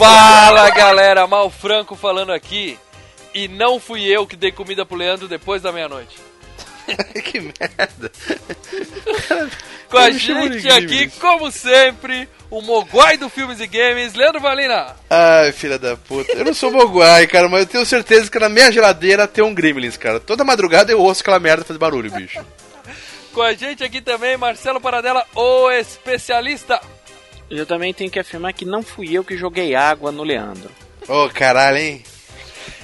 Fala galera, Mal Franco falando aqui. E não fui eu que dei comida pro Leandro depois da meia-noite. que merda. Com a gente aqui, como sempre, o Moguai do Filmes e Games, Leandro Valina. Ai, filha da puta. Eu não sou moguai, cara, mas eu tenho certeza que na minha geladeira tem um Gremlins, cara. Toda madrugada eu ouço aquela merda fazer barulho, bicho. Com a gente aqui também, Marcelo Paradela, o especialista. Eu também tenho que afirmar que não fui eu que joguei água no Leandro. Ô, caralho, hein?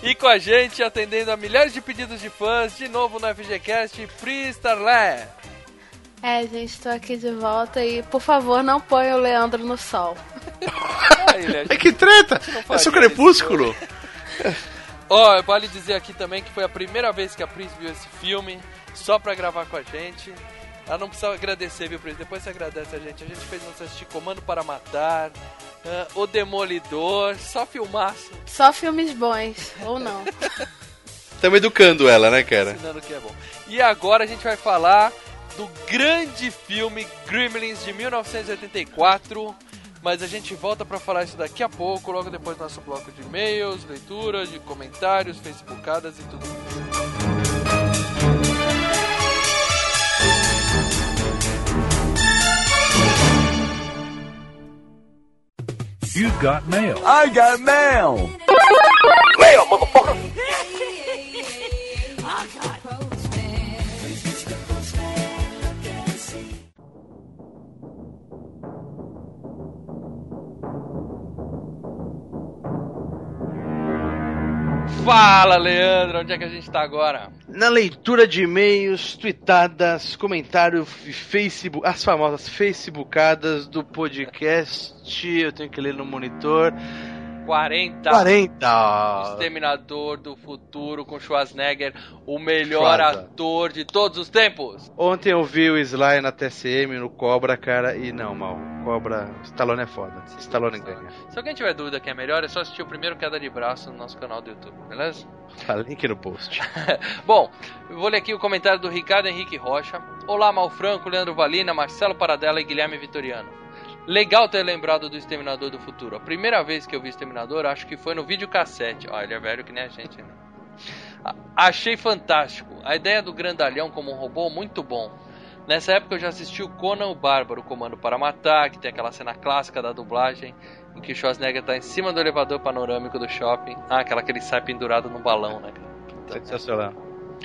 E com a gente, atendendo a milhares de pedidos de fãs, de novo no FGCast, Pri Starlé. É, gente, tô aqui de volta e, por favor, não ponha o Leandro no sol. É que treta! É seu crepúsculo. Ó, vale dizer aqui também que foi a primeira vez que a Pris viu esse filme, só pra gravar com a gente. Ela não precisa agradecer, viu, Pris? Depois você agradece a gente. A gente fez você assistir Comando para Matar, ah, O Demolidor, só filmaço, Só filmes bons, ou não. Estamos educando ela, né, cara? ensinando o que é bom. E agora a gente vai falar do grande filme Gremlins de 1984. Mas a gente volta pra falar isso daqui a pouco, logo depois do nosso bloco de e-mails, leitura, de comentários, facebookadas e tudo mais. You've got mail. I got mail. Fala, Leandro, onde é que a gente tá agora? Na leitura de e-mails, tweetadas, comentário, f- Facebook, as famosas facebookadas do podcast, eu tenho que ler no monitor. 40. 40! Exterminador do Futuro com Schwarzenegger, o melhor Schwarza. ator de todos os tempos. Ontem eu vi o Sly na TCM, no Cobra, cara, e não, mal. Cobra, Stallone é foda. Stallone ganha. Se alguém tiver dúvida que é melhor, é só assistir o primeiro queda de braço no nosso canal do YouTube, beleza? Tá, link no post. Bom, vou ler aqui o comentário do Ricardo Henrique Rocha. Olá, Malfranco, Leandro Valina, Marcelo Paradela e Guilherme Vitoriano. Legal ter lembrado do Exterminador do Futuro. A primeira vez que eu vi Exterminador, acho que foi no videocassete. Ó, ele é velho que nem a gente, né? Achei fantástico. A ideia do grandalhão como um robô, muito bom. Nessa época eu já assisti o Conan o Bárbaro, Comando para Matar, que tem aquela cena clássica da dublagem, em que o Schwarzenegger tá em cima do elevador panorâmico do shopping. Ah, aquela que ele sai pendurado no balão, né, cara? Sensacional.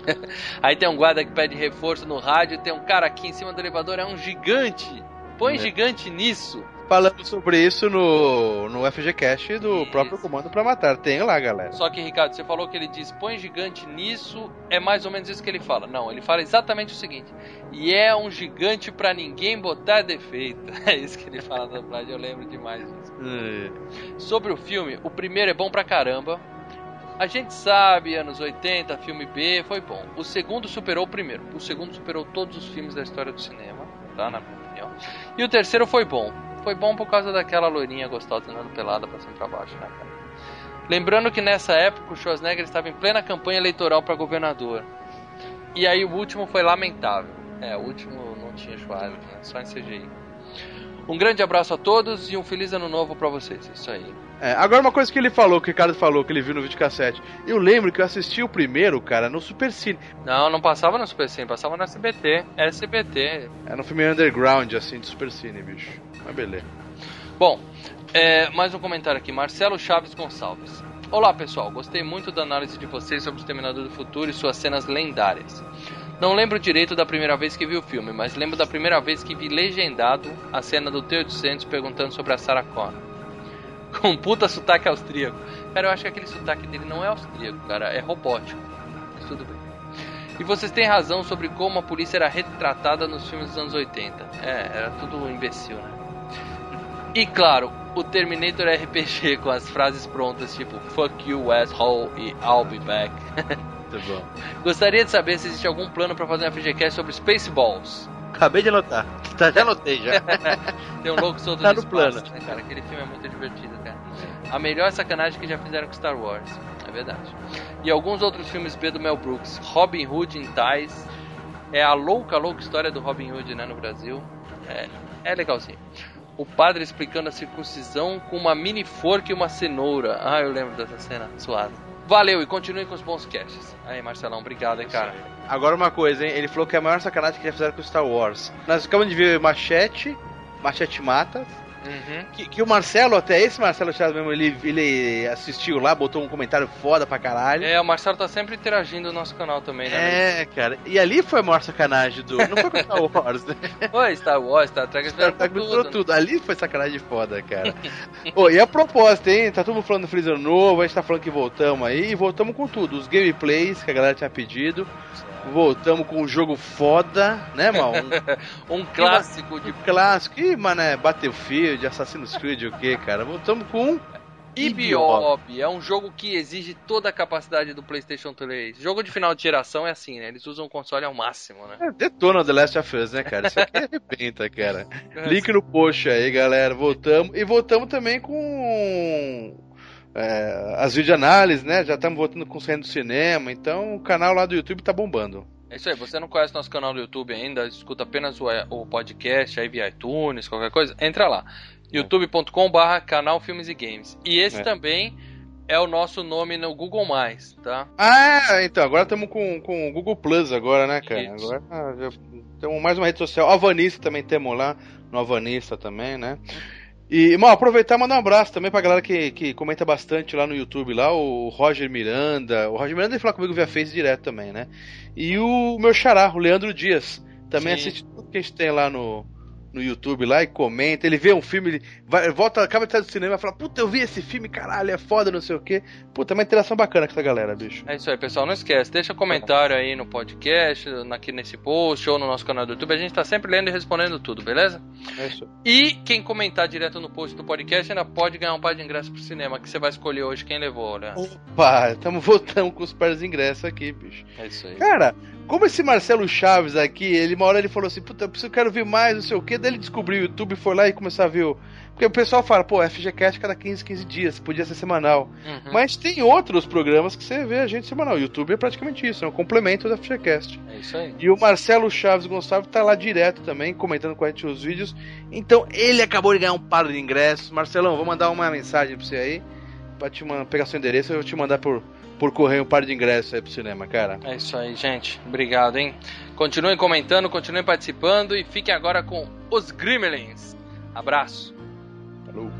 Aí tem um guarda que pede reforço no rádio, tem um cara aqui em cima do elevador, é um gigante. Põe É. gigante nisso. Falamos sobre isso no, no FGCast do Isso. próprio Comando pra Matar. Tem lá, galera. Só que, Ricardo, você falou que ele diz põe gigante nisso, é mais ou menos isso que ele fala. Não, ele fala exatamente o seguinte: e é um gigante pra ninguém botar defeito. É isso que ele fala na dublagem, eu lembro demais disso. É. Sobre o filme, o primeiro é bom pra caramba. A gente sabe, anos 80, filme B, foi bom. O segundo superou o primeiro. O segundo superou todos os filmes da história do cinema, tá? Na opinião. E o terceiro foi bom. Foi bom por causa daquela loirinha gostosa andando pelada pra cima e pra baixo, né, cara? Lembrando que nessa época o Schwarzenegger estava em plena campanha eleitoral pra governador. E aí o último foi lamentável. É, o último não tinha Schwarzenegger, só em CGI. Um grande abraço a todos e um feliz ano novo pra vocês. Isso aí. É, agora uma coisa que ele falou, que o Ricardo falou, que ele viu no videocassete. Eu lembro que eu assisti o primeiro, cara, no Super Cine. Não, não passava no Super Cine, passava no SBT. SBT. É no filme underground, assim, de Super Cine, bicho. Mas beleza. Bom, é, mais um comentário aqui. Marcelo Chaves Gonçalves. Olá pessoal, gostei muito da análise de vocês sobre o Exterminador do Futuro e suas cenas lendárias. Não lembro direito da primeira vez que vi o filme, mas lembro da primeira vez que vi legendado a cena do T-800 perguntando sobre a Sarah Connor. Com um puta sotaque austríaco. Cara, eu acho que aquele sotaque dele não é austríaco, cara, é robótico. Mas tudo bem. E vocês têm razão sobre como a polícia era retratada nos filmes dos anos 80. É, era tudo um imbecil, né? E claro, o Terminator RPG com as frases prontas tipo Fuck you asshole e I'll be back. Muito bom. Gostaria de saber se existe algum plano para fazer uma FGCast sobre Spaceballs. Acabei de anotar. Já anotei já. Tem um louco solto Tá no no espaço, plano. né, cara? Aquele filme é muito divertido. A melhor sacanagem que já fizeram com Star Wars. É verdade. E alguns outros filmes B do Mel Brooks. Robin Hood em Ties. É a louca, louca história do Robin Hood, né, no Brasil. É, é legalzinho. O padre explicando a circuncisão com uma mini forca e uma cenoura. Ah, eu lembro dessa cena. Suave. Valeu e continue com os bons casts. Aí, Marcelão, obrigado, hein, cara. Agora uma coisa, hein? Ele falou que é a maior sacanagem que já fizeram com Star Wars. Nós acabamos de ver Machete, Machete Mata. Uhum. Que, que o Marcelo, até esse Marcelo Chaves mesmo, ele, ele assistiu lá, botou um comentário foda pra caralho. É, o Marcelo tá sempre interagindo no nosso canal também, né? É, cara. E ali foi a maior sacanagem do. Não foi com Star Wars, né? Oi, Star Wars, Star Trek, fizeram Tá com misturou tudo. tudo. Ali foi sacanagem foda, cara. Ô, e a proposta, hein? Tá todo mundo falando do Freezer novo, a gente tá falando que voltamos aí, e voltamos com tudo. Os gameplays que a galera tinha pedido. Voltamos com um jogo foda, né, mal? Um Um clássico de clássico. Ih, mano, é Battlefield, Assassin's Creed, o que, cara? Voltamos com. Ibiob. É um jogo que exige toda a capacidade do PlayStation 3. Jogo de final de geração é assim, né? Eles usam o console ao máximo, né? É, Detona The Last of Us, né, cara? Isso aqui arrebenta, cara. Link no post aí, galera. Voltamos. E voltamos também com. É, as videoanálises, né? Já estamos voltando com saindo do cinema. Então o canal lá do YouTube tá bombando. É isso aí, você não conhece nosso canal do YouTube ainda, escuta apenas o, o podcast aí via iTunes, qualquer coisa, entra lá. youtube.com barra canal Filmes e Games. E esse É. também é o nosso nome no Google+, tá? Ah, então, agora estamos com, com o Google Plus agora, né, cara? Isso. Agora ah, temos mais uma rede social. Alvanista também temos lá, no Alvanista também, né? E, bom, aproveitar e mandar um abraço também pra galera que, que comenta bastante lá no YouTube, lá, o Roger Miranda. O Roger Miranda ele fala comigo via Face direto também, né? E o meu xará, o Leandro Dias, também Sim. assiste tudo que a gente tem lá no, no YouTube lá e comenta. Ele vê um filme, ele vai, volta, acaba de sair do cinema e fala, puta, eu vi esse filme, caralho, é foda, não sei o quê. Puta, é uma interação bacana com essa galera, bicho. É isso aí, pessoal. Não esquece, deixa comentário aí no podcast, aqui nesse post ou no nosso canal do YouTube. A gente tá sempre lendo e respondendo tudo, beleza? É isso. E quem comentar direto no post do podcast ainda pode ganhar um par de ingressos pro cinema, que você vai escolher hoje quem levou, né? Opa, estamos voltando com os pares de ingressos aqui, bicho. É isso aí. Cara, como esse Marcelo Chaves aqui, ele uma hora ele falou assim, puta, eu preciso, quero ver mais, não sei o que, daí ele descobriu o YouTube, foi lá e começou a ver o... Porque o pessoal fala, pô, FGCast cada 15, 15 dias, podia ser semanal. Uhum. Mas tem outros programas que você vê a gente semanal. O YouTube é praticamente isso, é um complemento da FGCast. É isso aí. E o Marcelo Chaves Gonçalves tá lá direto também, comentando com a gente os vídeos. Então ele acabou de ganhar um par de ingressos. Marcelão, vou mandar uma mensagem pra você aí, pra te pegar seu endereço, eu vou te mandar por, por correio um par de ingressos aí pro cinema, cara. É isso aí, gente. Obrigado, hein? Continuem comentando, continuem participando e fiquem agora com os Gremlins. Abraço. Falou.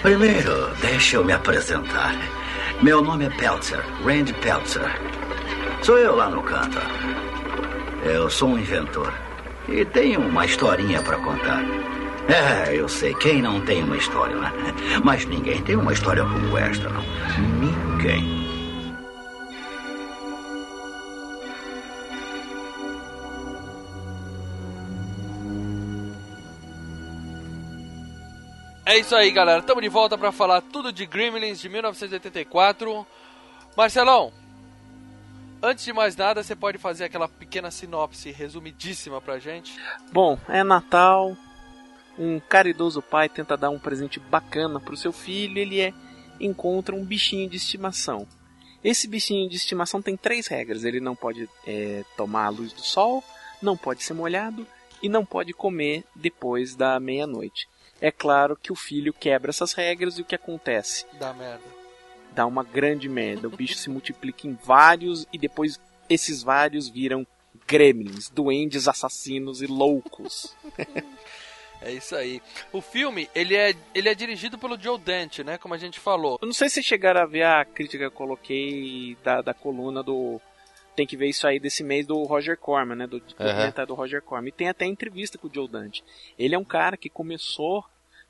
Primeiro, deixa eu me apresentar. Meu nome é Peltzer, Randy Peltzer. Sou eu lá no canto. Eu sou um inventor e tenho uma historinha para contar. É, eu sei, quem não tem uma história, né? Mas ninguém tem uma história como esta, não. Ninguém. É isso aí, galera. Estamos de volta para falar tudo de Gremlins de 1984. Marcelão, antes de mais nada, você pode fazer aquela pequena sinopse resumidíssima pra gente? Bom, é Natal. Um caridoso pai tenta dar um presente bacana pro seu filho. e Ele é, encontra um bichinho de estimação. Esse bichinho de estimação tem três regras: ele não pode é, tomar a luz do sol, não pode ser molhado e não pode comer depois da meia-noite. É claro que o filho quebra essas regras e o que acontece? Dá merda. Dá uma grande merda. O bicho se multiplica em vários e depois esses vários viram gremlins, duendes, assassinos e loucos. É isso aí. O filme, ele é, ele é dirigido pelo Joe Dante, né? Como a gente falou. Eu não sei se chegaram a ver a crítica que eu coloquei da, da coluna do, tem que ver isso aí desse mês do Roger Corman, né? Do documentário do Roger Corman. E tem até entrevista com o Joe Dante. Ele é um cara que começou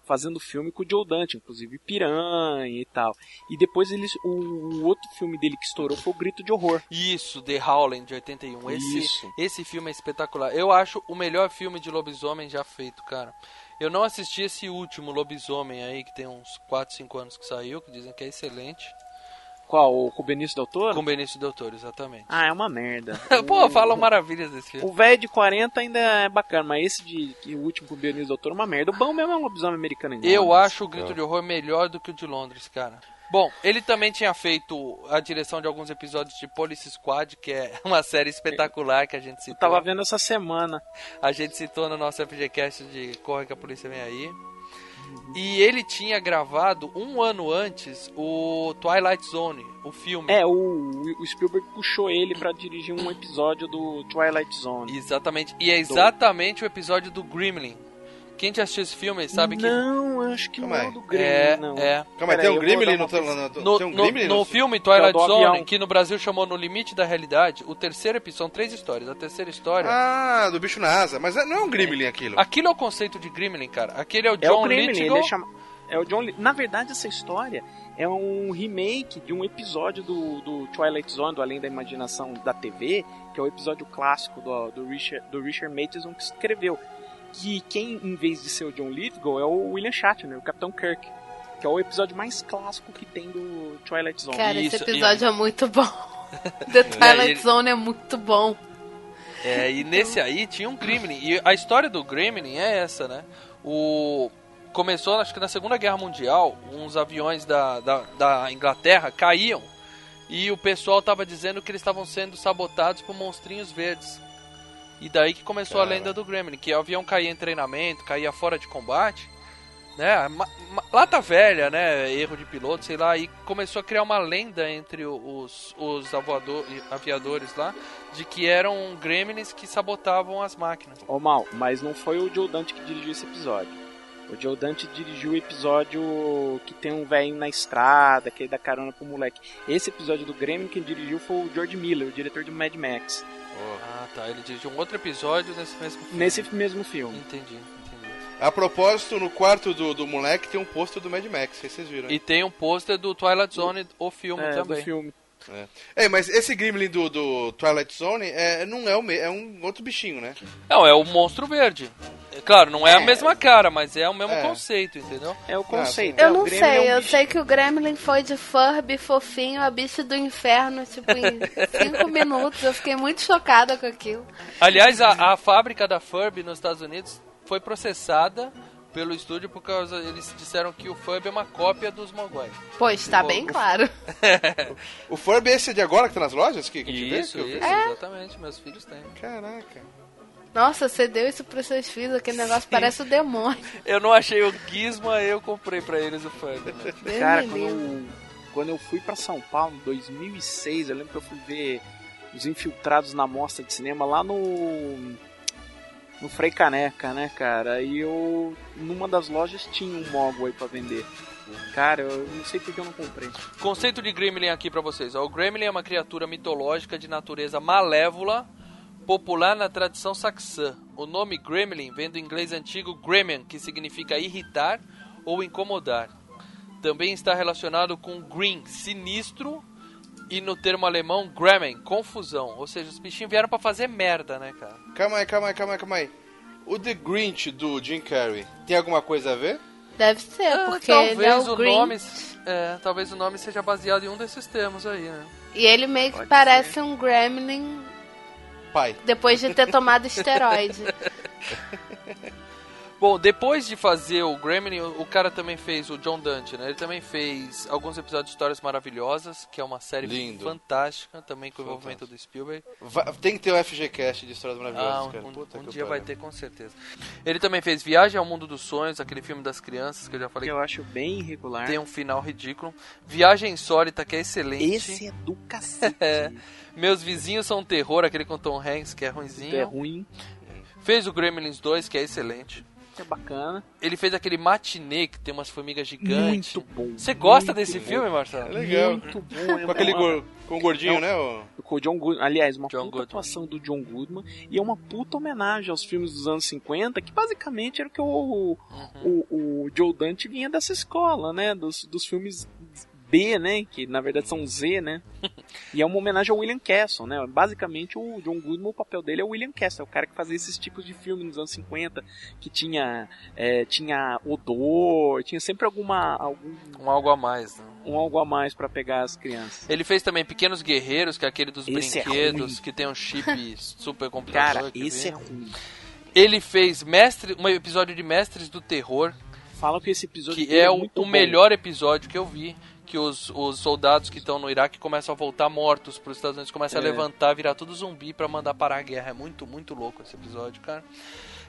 fazendo filme com o Joe Dante, inclusive Piranha e tal. E depois eles, o, o outro filme dele que estourou foi o Grito de Horror. Isso, The Howling, de 81. Esse, Isso. esse filme é espetacular. Eu acho o melhor filme de lobisomem já feito, cara. Eu não assisti esse último lobisomem aí, que tem uns 4, 5 anos que saiu, que dizem que é excelente. Qual? O com o Benício Del Toro? Com Benício Del Toro, exatamente. Ah, é uma merda. Pô, falam maravilhas desse filme. O velho de 40 ainda é bacana, mas esse de que o último com o Benício Del Toro é uma merda. O bom mesmo é um lobisomem americano. em Eu acho o Grito de Horror melhor do que o de Londres, cara. Bom, ele também tinha feito a direção de alguns episódios de Police Squad, que é uma série espetacular que a gente Eu citou. tava vendo essa semana. A gente citou no nosso FGCast de Corre que a Polícia Vem Aí. E ele tinha gravado um ano antes o Twilight Zone, o filme. É, o, o Spielberg puxou ele pra dirigir um episódio do Twilight Zone. Exatamente. E é exatamente o episódio do Gremlin. Quem já assistiu esse filme sabe que. Não, eu acho que Calma não é do Gremlin, É, não. é. Calma aí, tem um Gremlin dar no, no, um no- no no filme Twilight Que é o do Zone, avião. que no Brasil chamou No Limite da Realidade, o terceiro episódio, são três histórias. A terceira história. Ah, do bicho na asa. Mas não é um Gremlin aquilo. Aquilo é o conceito de Gremlin, cara. Aquele é o É John o Gremlin, Lithgow. ele é chama... É o John Na verdade, essa história é um remake de um episódio do, do Twilight Zone, do Além da Imaginação da TV, que é o episódio clássico do, do, Richard, do Richard Matheson que escreveu. Que quem, em vez de ser o John Lithgow, é o William Shatner, o Capitão Kirk. Que é o episódio mais clássico que tem do Twilight Zone. Cara, Isso, esse episódio é muito bom. The Twilight ele- Zone é muito bom. É, e nesse aí tinha um Gremlin. E a história do Gremlin é essa, né? O... Começou, acho que na Segunda Guerra Mundial, uns aviões da, da, da Inglaterra caíam e o pessoal tava dizendo que eles estavam sendo sabotados por monstrinhos verdes. E daí que começou a Cara. lenda do Gremlin, que o avião caía em treinamento, caía fora de combate, né? Ma- Lata velha, né? Erro de piloto, sei lá, e começou a criar uma lenda entre os, os avoador- aviadores lá de que eram gremlins que sabotavam as máquinas. Ô mal, mas não foi o Joe Dante que dirigiu esse episódio. O Joe Dante dirigiu o episódio que tem um velhinho na estrada, que dá carona pro moleque. Esse episódio do Grêmio quem dirigiu foi o George Miller, o diretor de Mad Max. Ah, tá. Ele dirigiu um outro episódio nesse mesmo filme. Nesse mesmo filme. Entendi, entendi. A propósito, no quarto do, do moleque tem um pôster do Mad Max, vocês viram. E tem um pôster do Twilight Zone, o filme É, também. do filme. É, mas esse Gremlin do, do Twilight Zone é, não é, o me, é um outro bichinho, né? Não, é o monstro verde. É, Claro, não é, a mesma cara, mas é o mesmo É. conceito, entendeu? É o conceito. Eu é, o não Grêmio é sei, um eu bicho- sei que o Gremlin foi de Furby fofinho a bicho do inferno, tipo, em cinco minutos. Eu fiquei muito chocada com aquilo. Aliás, a, a fábrica da Furby nos Estados Unidos foi processada pelo estúdio por causa eles disseram que o Furby é uma cópia dos Mogwai. Pois, tá Pô, bem o- claro. O Furby é esse de agora que tá nas lojas? Que, que a gente vê? Isso, Que eu vi? isso, exatamente, meus filhos têm. Caraca. Nossa, você deu isso pros seus filhos, aquele negócio parece o demônio. Eu não achei o Gizmo, aí eu comprei pra eles o Furby. né? Cara, quando eu, quando eu fui pra São Paulo em 2006, eu lembro que eu fui ver os infiltrados na mostra de cinema lá no no Frei Caneca, né, cara? E eu numa das lojas tinha um Mogwai pra vender. Cara, eu não sei porque eu não comprei. Conceito de Gremlin aqui pra vocês. ó. O Gremlin é uma criatura mitológica de natureza malévola, popular na tradição saxã. O nome Gremlin vem do inglês antigo gremlin, que significa irritar ou incomodar. Também está relacionado com green, sinistro, e no termo alemão Gremlin, confusão. Ou seja, os bichinhos vieram pra fazer merda, né, cara? Calma aí, calma aí, calma aí, calma aí. O The Grinch do Jim Carrey tem alguma coisa a ver? Deve ser, Ah, porque ele é talvez o o nome, é, talvez o nome seja baseado em um desses termos aí, né? E ele meio que Pode parece um Gremlin Pai. depois de ter tomado esteroide. Bom, depois de fazer o Gremlin, o cara também fez o John Dante, né? Ele também fez alguns episódios de Histórias Maravilhosas, que é uma série Lindo. fantástica, também com o envolvimento do Spielberg. Va- tem que ter o FGCast de histórias Ah, maravilhosas, um, cara. um- Puta um que dia vai ter com certeza. Ele também fez Viagem ao Mundo dos Sonhos, aquele filme das crianças que eu já Que falei eu acho bem irregular. tem um final ridículo. Viagem Insólita, que é excelente. Esse é do cacete. É. Meus Vizinhos São um Terror, aquele com Tom Hanks, que é ruimzinho. é ruim. Fez o Gremlins 2, que é excelente. Que é bacana. Ele fez aquele matinê que tem umas formigas gigantes. Muito bom. Você gosta muito desse bom. filme, É Marcelo? legal. Muito bom. é Com aquele com o gordinho, Não. né? o- Com o John Goodman. Aliás, uma John puta Goodman. atuação do John Goodman. E é uma puta homenagem aos filmes dos anos 50, que basicamente era o que o, Uhum. o, o Joe Dante vinha dessa escola, né? Dos, dos filmes B, né? Que na verdade são Z, né? E é uma homenagem ao William Castle, né? Basicamente o John Goodman, o papel dele é o William Castle, é o cara que fazia esses tipos de filmes nos anos 50, que tinha, é, tinha odor, tinha sempre alguma algum Um algo a mais, né? um algo a mais pra pegar as crianças. Ele fez também Pequenos Guerreiros, que é aquele dos Esse é brinquedos, ruim. que tem um chip super computador. Cara, esse é vem. ruim. Ele fez mestre, um episódio de Mestres do Terror, Fala que esse episódio que é o, muito o bom. melhor episódio que eu vi. Que os, os soldados que estão no Iraque começam a voltar mortos para os Estados Unidos, começam a É. levantar, virar tudo zumbi pra mandar parar a guerra. É muito, muito louco esse episódio, cara.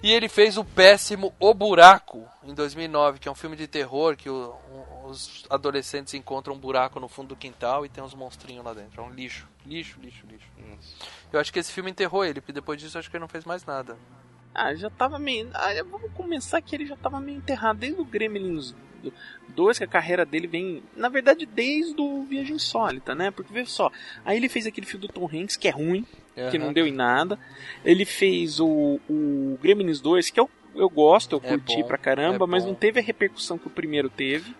E ele fez o péssimo O Buraco, em 2009, que é um filme de terror que o- os adolescentes encontram um buraco no fundo do quintal e tem uns monstrinhos lá dentro. É um lixo, lixo, lixo, lixo. Eu acho que esse filme enterrou ele, porque depois disso eu acho que ele não fez mais nada. Ah, já tava meio. Ah, vamos começar que ele já tava meio enterrado desde o Gremlins 2, que a carreira dele vem. Na verdade, desde o Viagem Insólita, né? Porque vê só. Aí ele fez aquele filme do Tom Hanks, que é ruim, que não deu em nada. Ele fez o, o Gremlins 2, que eu, eu gosto, eu É curti bom, pra caramba, é mas não teve a repercussão que o primeiro teve.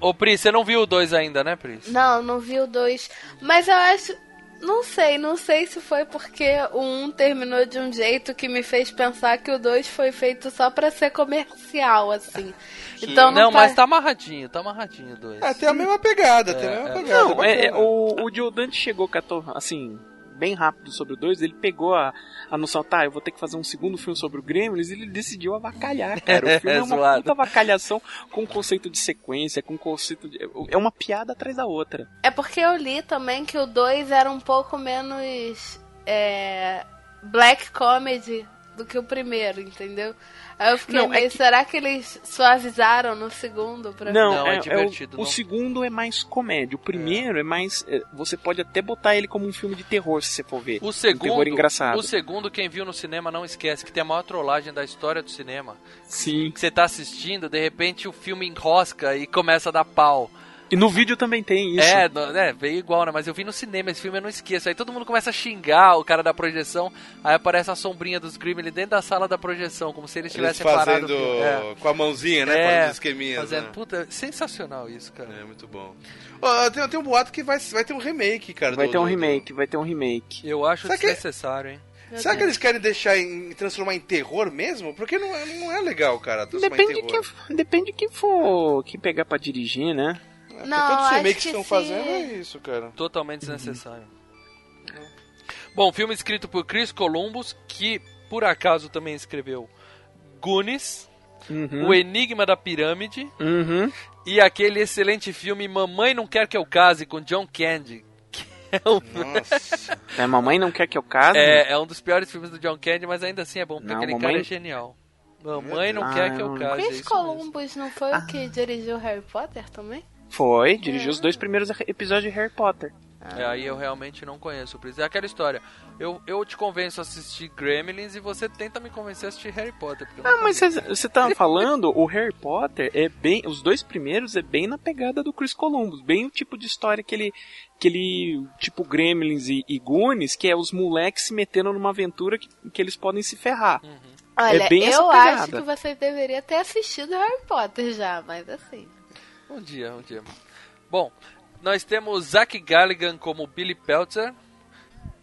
Ô, Pri, você não viu o 2 ainda, né, Pris? Não, não vi o 2. Mas eu acho. Não sei, não sei se foi porque o 1 um terminou de um jeito que me fez pensar que o 2 foi feito só pra ser comercial, assim. Então não, Não, pa- mas tá amarradinho, tá amarradinho o 2. É, tem a mesma pegada, tem a É, mesma é. pegada. Não, é, é, o, o Joe Dante chegou com a to- assim, bem rápido sobre o 2, ele pegou a, a noção, tá, eu vou ter que fazer um segundo filme sobre o Gremlins, e ele decidiu avacalhar, cara. O filme é uma Zoado. puta avacalhação com conceito de sequência, com conceito de... É uma piada atrás da outra. É porque eu li também que o 2 era um pouco menos é, black comedy do que o primeiro, entendeu? Aí eu fiquei Não, é meio, que- será que eles suavizaram no segundo pra Não, Não, é é, divertido, o, o não. segundo é mais comédia. O primeiro é, mais. é, você pode até botar ele como um filme de terror, se você for ver. O Um segundo, terror engraçado. o segundo, quem viu no cinema não esquece que tem a maior trollagem da história do cinema. Sim. Que você tá assistindo, de repente o filme enrosca e começa a dar pau. E no vídeo também tem isso. É, no- é, veio igual, né? Mas eu vi no cinema esse filme, eu não esqueço. Aí todo mundo começa a xingar o cara da projeção, aí aparece a sombrinha dos Gremlins dentro da sala da projeção, como se eles Eles tivessem parado fazendo. É. com a mãozinha, né? É, Fazendo os esqueminhas. Fazendo, né? puta, sensacional isso, cara. É, muito bom. Ó, tem, tem um boato que vai, vai ter um remake, cara. Vai do- ter um do- remake, vai ter um remake. Eu acho Será que- desnecessário, hein? do- Será que eles querem deixar em transformar em terror mesmo? Porque não, é- não é legal, cara, transformar Depende em de terror. quem, depende de quem for que pegar pra dirigir, né? É, porque Não, todos os remakes que estão fazendo é isso, cara. Totalmente desnecessário. Bom, filme escrito por Chris Columbus, que por acaso também escreveu Goonies, Uhum. O Enigma da Pirâmide Uhum. e aquele excelente filme Mamãe Não Quer Que Eu Case com John Candy. É, Nossa. É, mamãe não quer que eu case? é, é um dos piores filmes do John Candy, mas ainda assim é bom, porque Não, aquele mamãe- cara é genial. Mamãe não Ah, quer que eu não- case. é Chris mesmo. Columbus não foi o que dirigiu Harry Potter também? Foi, dirigiu os dois primeiros episódios de Harry Potter. É, aí eu realmente não conheço. Pris. É aquela história. Eu, eu te convenço a assistir Gremlins e você tenta me convencer a assistir Harry Potter. eu Ah, mas você- tá falando, o Harry Potter é bem. Os dois primeiros é bem na pegada do Chris Columbus. Bem o tipo de história que ele. Que ele. Tipo Gremlins e, e Goonies, que é os moleques se metendo numa aventura que, que eles podem se ferrar. Olha, bem essa eu pegada. acho que você deveria ter assistido Harry Potter já, mas assim. Um dia, um dia. Bom, nós temos Zach Galligan como Billy Peltzer.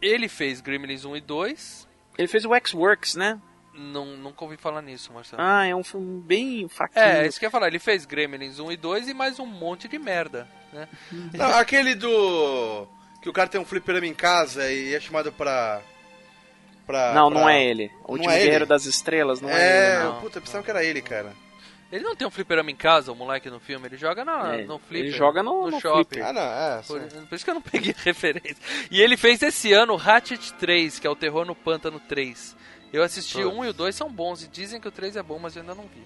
Ele fez Gremlins 1 e 2. Ele fez o X-Works, né? Não, nunca ouvi falar nisso, Marcelo. Ah, é um filme bem fraquinho. é, isso que eu ia falar. Ele fez Gremlins 1 e 2 e mais um monte de merda, né? Não, aquele do. Que o cara tem um fliperama em casa e é chamado pra. pra não, pra- não é ele. O Não último é ele? Guerreiro das Estrelas não é, É, ele. não. puta, eu pensava que era ele, cara. Ele não tem um fliperama em casa, o moleque no filme. Ele joga na, É, no flipper. ele joga no- no shopping. flipper. Ah, não, é. Por, por isso que eu não peguei referência. E ele fez esse ano Ratchet 3, que é o Terror no Pântano 3. Eu assisti o Putz. 1 e o 2 são bons, e dizem que o 3 é bom, mas eu ainda não vi.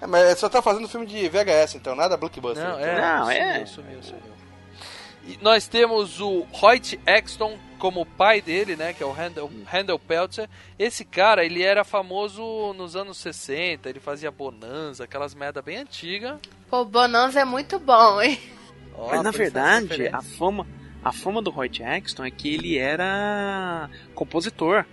É, mas só tá fazendo filme de VHS, então, nada blockbuster. Não, então. é, Não, é. sumiu, sumiu, sumiu. E nós temos o Hoyt Exton como pai dele, né, que é o Handel, Handel Peltzer. Esse cara, ele era famoso nos anos 60, ele fazia Bonanza, aquelas merda bem antiga. Pô, Bonanza é muito bom, hein? Ó, Mas na verdade, a fama, a fama do Roy Jackson é que ele era compositor.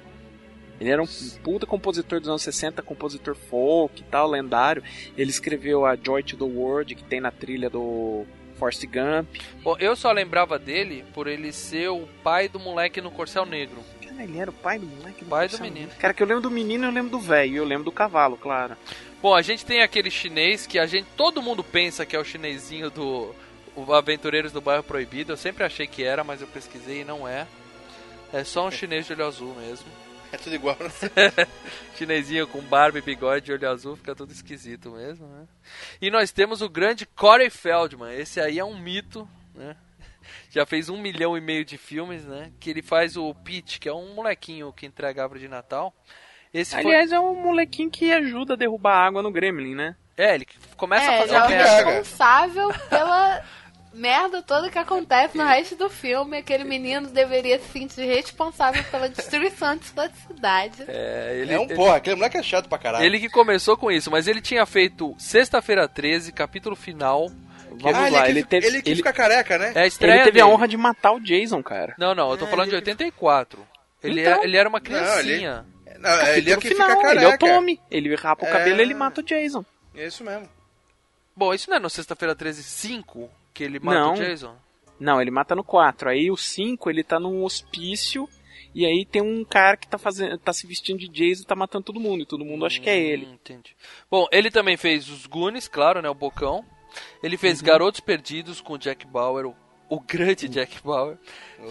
Ele era um puta compositor dos anos 60, compositor folk e tal, lendário. Ele escreveu a Joy to the World, que tem na trilha do Forrest Gump. Bom, eu só lembrava dele por ele ser o pai do moleque no Corcel Negro. Cara, ele era o pai do moleque? Pai do menino. Cara, que eu lembro do menino, eu lembro do velho, eu lembro do cavalo, claro. Bom, a gente tem aquele chinês que a gente todo mundo pensa que é o chinesinho do o Aventureiros do Bairro Proibido. Eu sempre achei que era, mas eu pesquisei e não é. É só um chinês de olho azul mesmo. É tudo igual, né? Chinesinho com barba e bigode e olho azul, fica tudo esquisito mesmo, né? E nós temos o grande Corey Feldman. Esse aí é um mito, né? Já fez um milhão e meio de filmes, né? Que ele faz o Pete, que é um molequinho que entrega árvore de Natal. Esse foi... Aliás, é um molequinho que ajuda a derrubar água no Gremlin, né? É, ele começa a é, fazer ele é a o merda. responsável pela merda toda que acontece no resto do filme. Aquele menino deveria se sentir responsável pela destruição de sua cidade. É, ele, É um ele- porra, aquele moleque é chato pra caralho. Ele que começou com isso, mas ele tinha feito Sexta-feira 13, capítulo final. Vamos ah, ele, lá, que, ele fica- teve, ele que ele, fica careca, né? É a estreia ele teve dele. a honra de matar o Jason, cara. Não, não, eu tô É, falando de ele- 84. Ele, Então. era, ele era uma Não, criancinha. Não, é, ele é que final, fica careca. ele é o Tommy. Ele rapa o É. cabelo e ele mata o Jason. É isso mesmo. Bom, isso não é no Sexta-feira 13 5 que ele mata Não. o Jason? Não, ele mata no 4. Aí o 5, ele tá num hospício. E aí tem um cara que tá, fazendo, tá se vestindo de Jason e tá matando todo mundo. E todo mundo acha que é ele. Hum, entendi. Bom, ele também fez os Goonies, claro, né? O Bocão. Ele Uhum. fez Garotos Perdidos com o Jack Bauer, o, o grande Jack Bauer.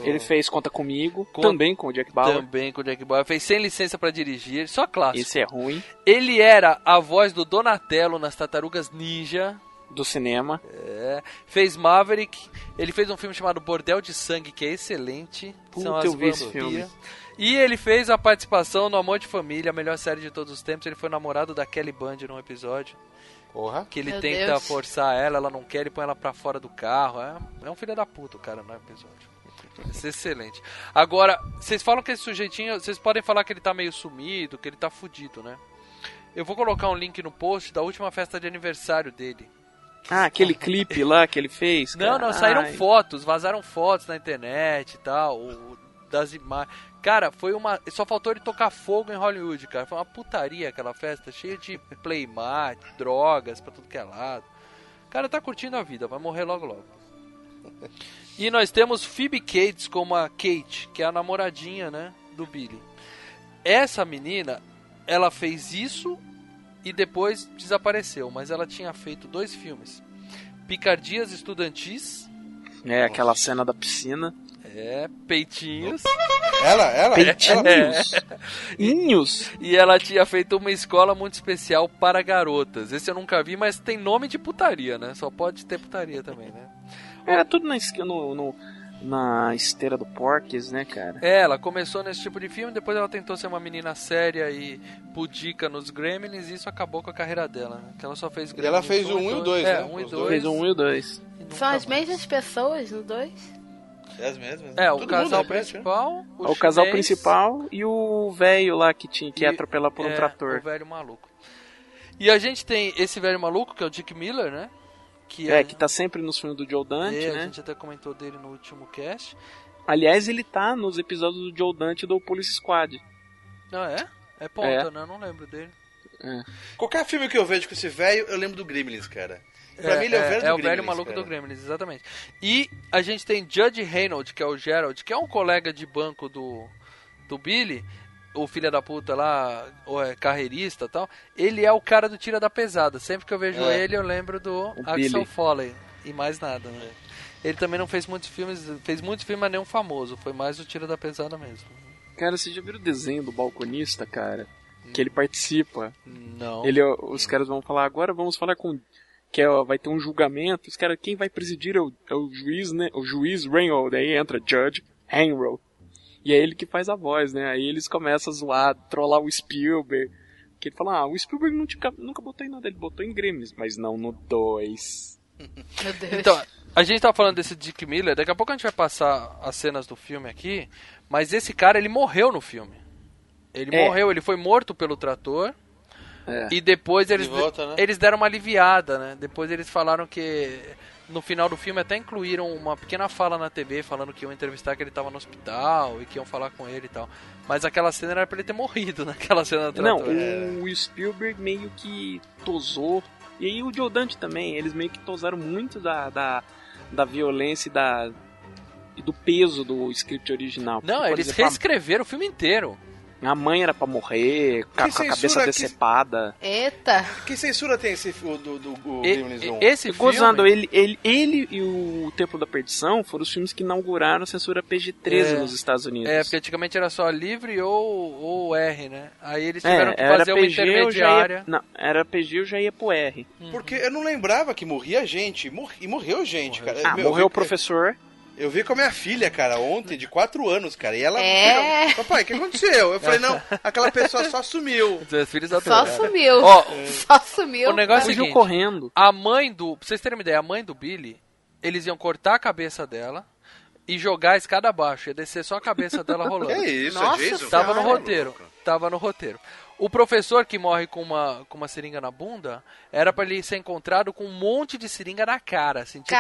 Ele fez Conta Comigo, Conta- também com o Jack Bauer. Também com o Jack Bauer. Fez Sem Licença pra Dirigir, só clássico. Esse é ruim, Ele era a voz do Donatello nas Tartarugas Ninja. Do cinema. É. Fez Maverick. Ele fez um filme chamado Bordel de Sangue, que é excelente. Puta, São as eu vi esse filme. E ele fez a participação no Amor de Família, a melhor série de todos os tempos. Ele foi namorado da Kelly Band num episódio. Porra. Que ele Meu tenta Deus. forçar ela, ela não quer, ele põe ela pra fora do carro. É, é um filho da puta o cara no episódio. Isso é excelente. Agora, vocês falam que esse sujeitinho, vocês podem falar que ele tá meio sumido, que ele tá fudido, né? Eu vou colocar um link no post da última festa de aniversário dele. Ah, aquele clipe lá que ele fez. Não, cara. não, saíram Ai, fotos, vazaram fotos na internet e tal, das imagens. Cara, foi uma. Só faltou ele tocar fogo em Hollywood, cara. Foi uma putaria aquela festa, cheia de playmat, drogas pra tudo que é lado. O cara tá curtindo a vida, vai morrer logo logo. E nós temos Phoebe Cates como a Kate, que é a namoradinha, né, do Billy. Essa menina, ela fez isso e depois desapareceu, mas ela tinha feito dois filmes. Picardias Estudantis, É, aquela cena da piscina. é, peitinhos, Ela, ela, ela. Peitinhos. Inhos. e ela tinha feito uma escola muito especial para garotas. Esse eu nunca vi, mas tem nome de putaria, né? Só pode ter putaria também, né? Era tudo na, no, no- na esteira do Porques, né, cara? É, ela começou nesse tipo de filme, depois ela tentou ser uma menina séria e pudica nos Gremlins e isso acabou com a carreira dela, né? Que ela só fez E ela Gremlins fez o um e o dois, é, né? um e Os dois. dois. Fez um e o dois. e nunca São as mais. mesmas pessoas no 2? É as mesmas. É, o Todo casal mundo repete, né? principal, o, O, casal principal e o velho lá que tinha que E- ia atropelar por um é, trator. O velho maluco. E a gente tem esse velho maluco, que é o Dick Miller, né? Que É, que tá sempre nos filmes do Joe Dante, é, A né? gente até comentou dele no último cast. Aliás, ele tá nos episódios do Joe Dante do Police Squad. Não, é? É ponta, É. né? Eu não lembro dele. Qualquer filme que eu vejo com esse velho, eu lembro do Gremlins, cara. Pra mim ele é o velho do é o Gremlins, velho maluco cara. do Gremlins, exatamente. E a gente tem Judge Reynolds, que é o Gerald, que é um colega de banco do, do Billy, o filho da puta lá, ou é carreirista e tal. Ele é o cara do Tira da Pesada. Sempre que eu vejo É. ele, eu lembro do Axel Billy. Foley. E mais nada, né? Ele também não fez muitos filmes, fez muitos filmes, mas nenhum famoso. Foi mais o Tira da Pesada mesmo. Cara, você já viu o desenho do balconista, cara? Que ele participa. Não. Ele, os caras vão falar, agora vamos falar com. Que é, vai ter um julgamento. Os caras, quem vai presidir é o, é o juiz, né? O juiz Reynolds. Aí entra Judge Henrold. E é ele que faz a voz, né? Aí eles começam a zoar, trollar o Spielberg. Que ele fala, ah, o Spielberg não tinha- nunca botou em nada, ele botou em Gremlins, mas não no 2. Meu Deus. Então, a gente tá falando desse Dick Miller, daqui a pouco a gente vai passar as cenas do filme aqui, mas esse cara, ele morreu no filme. Ele É. morreu, ele foi morto pelo trator. É. E depois eles, De volta, né? eles deram uma aliviada, né? Depois eles falaram que no final do filme até incluíram uma pequena fala na TV falando que iam entrevistar que ele tava no hospital e que iam falar com ele e tal. Mas aquela cena era pra ele ter morrido naquela cena do Não, trator. o Spielberg meio que tosou. E aí o Joe Dante também, eles meio que tosaram muito da, da, da violência e da. e do peso do script original. Não, eles exemplo, reescreveram o filme inteiro. A mãe era pra morrer, ca- Que com a cabeça censura, que- decepada. Eita. Que censura tem esse do, do, do E- Gremlins 1? esse Gozando, filme... ele, ele, ele e o Templo da Perdição foram os filmes que inauguraram a censura PG-13 É. nos Estados Unidos. É, porque antigamente era só livre ou, ou R, né? Aí eles É, tiveram que era fazer uma PG, intermediária. ia, não, era PG, eu já ia pro R. Porque eu não lembrava que morria gente. Mor- E morreu gente, cara. Ah, Meu, eu morreu o professor. Eu vi com a minha filha, cara, ontem, de 4 anos, cara. E ela. É. Papai, o que aconteceu? Eu falei, não, aquela pessoa só sumiu. Os filhos Só sumiu. Ó, Só sumiu. o negócio é Fugiu seguinte, correndo. a mãe do... Pra vocês terem uma ideia, a mãe do Billy, eles iam cortar a cabeça dela e jogar a escada abaixo. Ia descer só a cabeça dela rolando. Que isso, Nossa é Jason? Tava no roteiro. Tava no roteiro. O professor que morre com uma, com uma seringa na bunda era pra ele ser encontrado com um monte de seringa na cara, assim, tipo.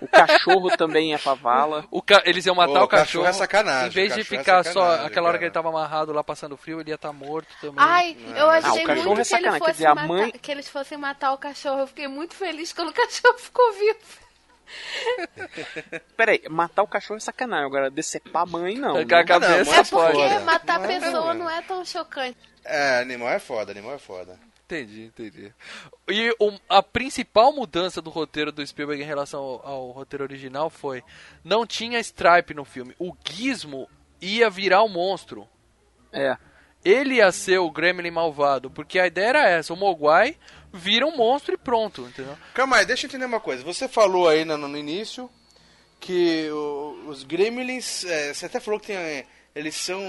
O cachorro também ia pra vala. O ca... Eles iam matar Ô, o cachorro. cachorro é sacanagem, Em vez de cachorro é ficar só aquela hora que cara. ele tava amarrado lá passando frio, ele ia estar morto também. Ai, eu Ah, achei o cachorro muito é que, ele dizer, matar, mãe- que eles fossem matar o cachorro. Eu fiquei muito feliz quando o cachorro ficou vivo. Peraí, matar o cachorro é sacanagem, agora decepar a mãe não. A né? cabeça mas É porque matar Não é pessoa não é tão chocante. É, animal é foda, animal é foda. Entendi, entendi. E o- a principal mudança do roteiro do Spielberg em relação ao, ao roteiro original foi não tinha Stripe no filme. O Gizmo ia virar um monstro. É. Ele ia ser o Gremlin malvado, porque a ideia era essa, o Mogwai vira um monstro e pronto, entendeu? Calma aí, deixa eu entender uma coisa. Você falou aí no, no início que o- os gremlins, é, você até falou que tem, é, eles são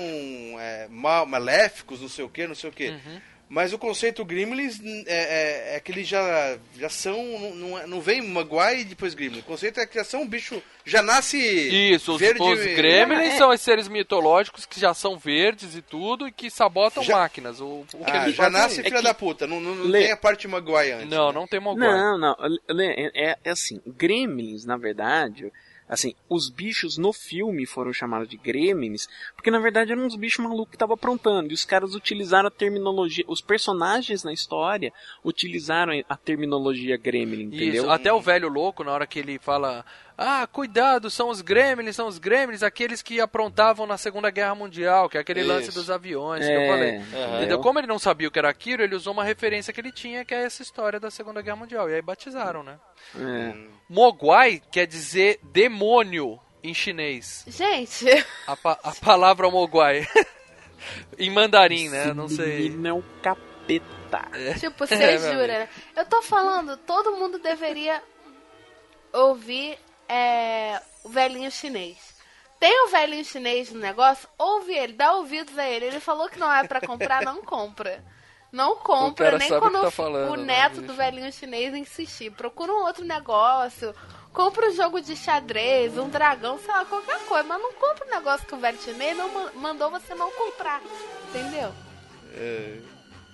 é, mal- maléficos, não sei o que, não sei o que. Uhum. Mas o conceito gremlins é, é- é que eles já, já são, não, não, é- vem Maguai e depois gremlin. O conceito é que já são um bicho, já nasce Isso, os, verde. os Gremlins É. são esses seres mitológicos que já são verdes e tudo e que sabotam Já- máquinas. O, o que Ah, já fazem nasce é filha que- da puta, não, não, não Lê. tem a parte Maguai antes. Não, né? não tem Mogwai. Não, não. É, é assim, Gremlins, na verdade, assim, os bichos no filme foram chamados de Gremlins, porque na verdade eram uns bichos malucos que estavam aprontando, e os caras utilizaram a terminologia, os personagens na história utilizaram a terminologia Gremlin, entendeu? Isso, até o velho louco, na hora que ele fala: Ah, cuidado, são os gremlins, são os gremlins, aqueles que aprontavam na Segunda Guerra Mundial, que é aquele Isso. lance dos aviões que eu É, falei. Entendeu? Como ele não sabia o que era aquilo, ele usou uma referência que ele tinha, que é essa história da Segunda Guerra Mundial. E aí batizaram, né? É. Mogwai quer dizer demônio em chinês. Gente, A, pa- a palavra Mogwai. em mandarim, né? Não sei. menino é um capeta. tipo, você É, jura, né? Eu tô falando, todo mundo deveria ouvir é, o velhinho chinês. Tem o velhinho chinês no negócio, ouve ele, dá ouvidos a ele. Ele falou que não é pra comprar, não compra. Não compra, nem o quando tá o- falando, o né? neto Deixa. do velhinho chinês insistir. Procura um outro negócio. Compra um jogo de xadrez, um dragão, sei lá, qualquer coisa. Mas não compra um negócio que o velho chinês não ma- mandou você não comprar. Entendeu?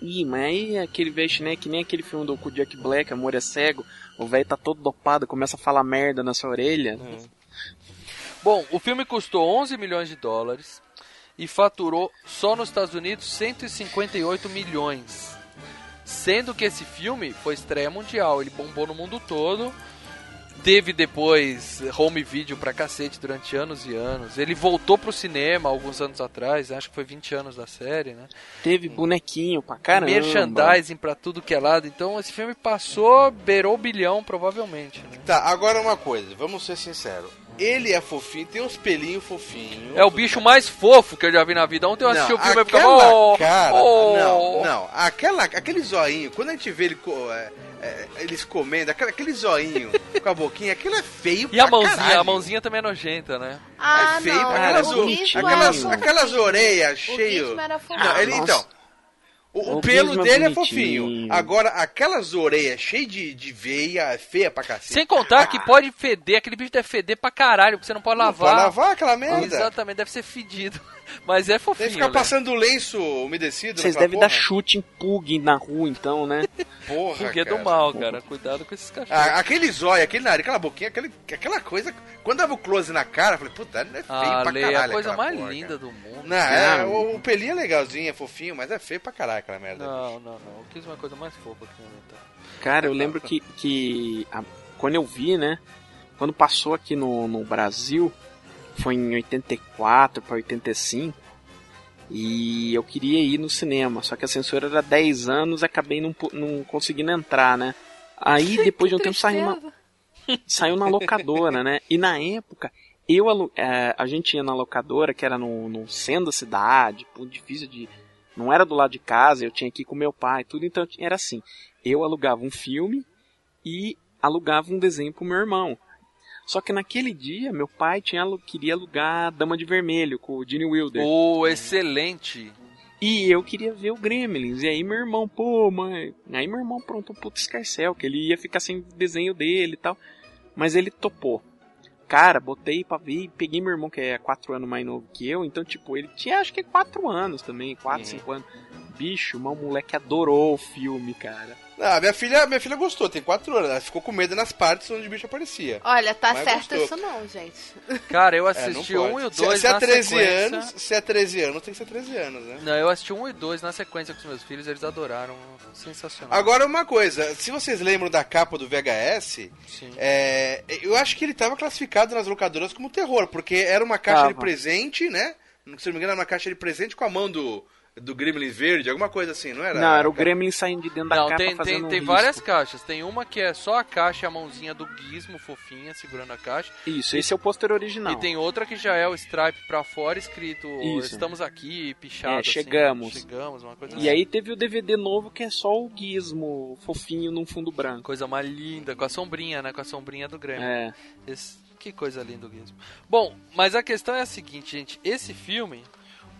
Ih, mas aí aquele velho chinês, que nem aquele filme do o Jack Black, Amor é Cego, o velho tá todo dopado, começa a falar merda na sua orelha. Bom, o filme custou 11 milhões de dólares e faturou só nos Estados Unidos 158 milhões. Sendo que esse filme foi estreia mundial, ele bombou no mundo todo. Teve depois home video pra cacete durante anos e anos. Ele voltou pro cinema alguns anos atrás, acho que foi 20 anos da série, né? Teve bonequinho pra caramba. Merchandising pra tudo que é lado. Então esse filme passou, beirou o bilhão provavelmente. Né? Tá, agora uma coisa, vamos ser sinceros. Ele é fofinho, tem uns pelinhos fofinhos. É o bicho mais fofo que eu já vi na vida. Ontem eu assisti Não, o filme e ficava. Oh, cara, oh. não, não, aquela, aquele zoinho, quando a gente vê ele, é, é, eles comendo, aquele, aquele zoinho com a boquinha, aquilo é feio E a mãozinha, caralho. a mãozinha também é nojenta, né? Ah, é feio, não. aquelas, o aquelas, fofo. aquelas orelhas cheias. Não, ele, então, O, o pelo é dele é bonitinho. fofinho. Agora, aquelas orelhas cheias de, de veia, é feia pra cacete. Sem contar que pode feder, aquele bicho deve feder pra caralho, porque você não pode Não lavar. pode lavar aquela merda. Exatamente, deve ser fedido. Mas é fofinho. Tem que ficar né? passando lenço umedecido. Vocês devem dar porra. chute em pug na rua, então, né? Porra, Porque é do mal, cara. Cuidado com esses cachorros. Ah, aquele zóio, aquele nariz, aquela boquinha, aquele, aquela coisa. Quando dava o close na cara, eu falei, puta, é feio Ah, pra Lê, caralho. é a coisa mais porra, linda cara. do mundo. Não, é, Não. o, o pelinho é legalzinho, é fofinho, mas é feio pra caralho aquela merda. Não, não, não. Eu quis uma coisa mais fofa que inventar. Cara, eu lembro que, que a- quando eu vi, né? Quando passou aqui no, no Brasil, foi em 84 para 85. E eu queria ir no cinema, só que a censura era 10 anos, acabei não, não conseguindo entrar, né? Aí depois de um tempo saiu, uma, saiu na locadora, né? E na época, eu é, a gente ia na locadora, que era no, no centro da cidade, difícil de. Não era do lado de casa, eu tinha que ir com meu pai, tudo, então era assim. Eu alugava um filme e alugava um desenho pro meu irmão. Só que naquele dia, meu pai tinha, queria alugar Dama de Vermelho com o Gene Wilder. Oh, excelente. E eu queria ver o Gremlins. E aí meu irmão, pô, mãe. Aí meu irmão pronto um puto escarcel, que ele ia ficar sem desenho dele e tal. Mas ele topou. Cara, botei pra ver e peguei meu irmão, que é 4 anos mais novo que eu. Então, tipo, ele tinha acho que 4 anos também, 4, Uhum. 5 anos. Bicho, mas o moleque adorou o filme, cara. Ah, minha filha, minha filha gostou, tem 4 anos. Ela ficou com medo nas partes onde o bicho aparecia. Olha, tá Mas certo gostou. isso não, gente. Cara, eu É, assisti pode. um e o Se- dois se, é na 13 sequência. anos, se é 13 anos, tem que ser 13 anos, né? Não, eu assisti um e dois na sequência com os meus filhos, eles adoraram. Sensacional. Agora uma coisa, se vocês lembram da capa do VHS, Sim. é, eu acho que ele estava classificado nas locadoras como terror, porque era uma caixa de Tava. presente, né? Se não me engano, era uma caixa de presente com a mão do, do Gremlin verde, alguma coisa assim, não era? Não, era o Gremlin saindo de dentro da Não, capa tem, fazendo tem, um tem risco. várias caixas. Tem uma que é só a caixa e a mãozinha do gizmo fofinha segurando a caixa. Isso, esse é o pôster original. E tem outra que já é o stripe pra fora escrito Isso. estamos aqui, pichado. É, assim, chegamos. chegamos, uma coisa E aí teve o DVD novo que é só o gizmo fofinho num fundo branco. Coisa mais linda, com a sombrinha, né? Com a sombrinha do Grêmio. É. Esse- que coisa linda o Gizmo. Bom, mas a questão é a seguinte, gente. Esse filme,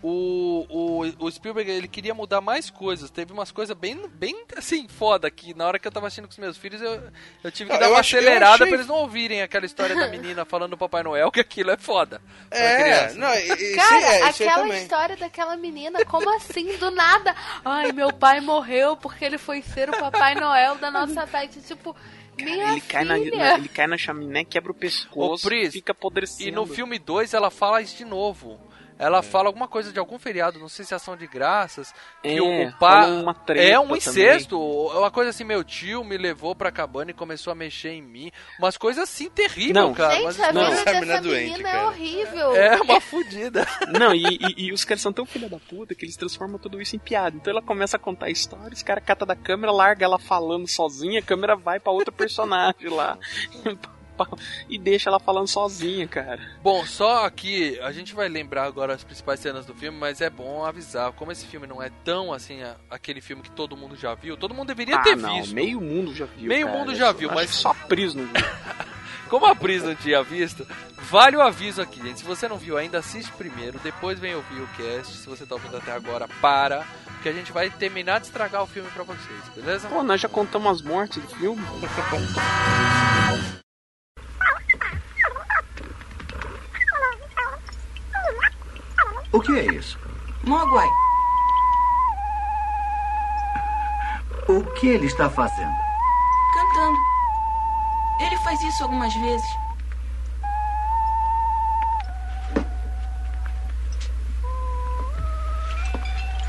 o, o, o Spielberg, ele queria mudar mais coisas. Teve umas coisas bem, bem assim, foda que na hora que eu tava assistindo com os meus filhos, eu, eu tive que dar uma acelerada achei- pra eles não ouvirem aquela história da menina falando do Papai Noel, que aquilo é foda. É, não, e- Cara, isso, é, aquela história daquela menina, como assim, do nada? Ai, meu pai morreu porque ele foi ser o Papai Noel da nossa pet. Tipo, minha Ele cai, na, filha. na- ele cai na chaminé, quebra o pescoço, Ô, Pris, fica apodrecendo. E no filme 2 ela fala isso de novo. Ela fala alguma coisa de algum feriado, não sei se é ação de graças, que É, o, o pai é um também. incesto, uma coisa assim, meu tio me levou pra cabana e começou a mexer em mim, umas coisas assim terríveis, Não. cara, Gente, mas a não. vida Essa dessa menina é menina doente, é cara. horrível. é uma fudida. Não, e, e- e os caras são tão filha da puta que eles transformam tudo isso em piada. Então ela começa a contar a história, os caras catam da câmera, larga ela falando sozinha, a câmera vai pra outro personagem lá. E deixa ela falando sozinha, cara. Bom, só aqui, a gente vai lembrar agora as principais cenas do filme, mas é bom avisar, como esse filme não é tão assim, a- aquele filme que todo mundo já viu, todo mundo deveria ah, ter não, visto. meio mundo já viu. Meio cara. mundo já viu, mas- só Pris não viu. Como a Pris não tinha visto, vale o aviso aqui, gente. Se você não viu ainda, assiste primeiro, depois vem ouvir o cast. Se você tá ouvindo até agora, para, porque a gente vai terminar de estragar o filme pra vocês, beleza? Pô, nós já contamos as mortes do filme. O que é isso? Mogwai, O que ele está fazendo? cantando. Ele faz isso algumas vezes.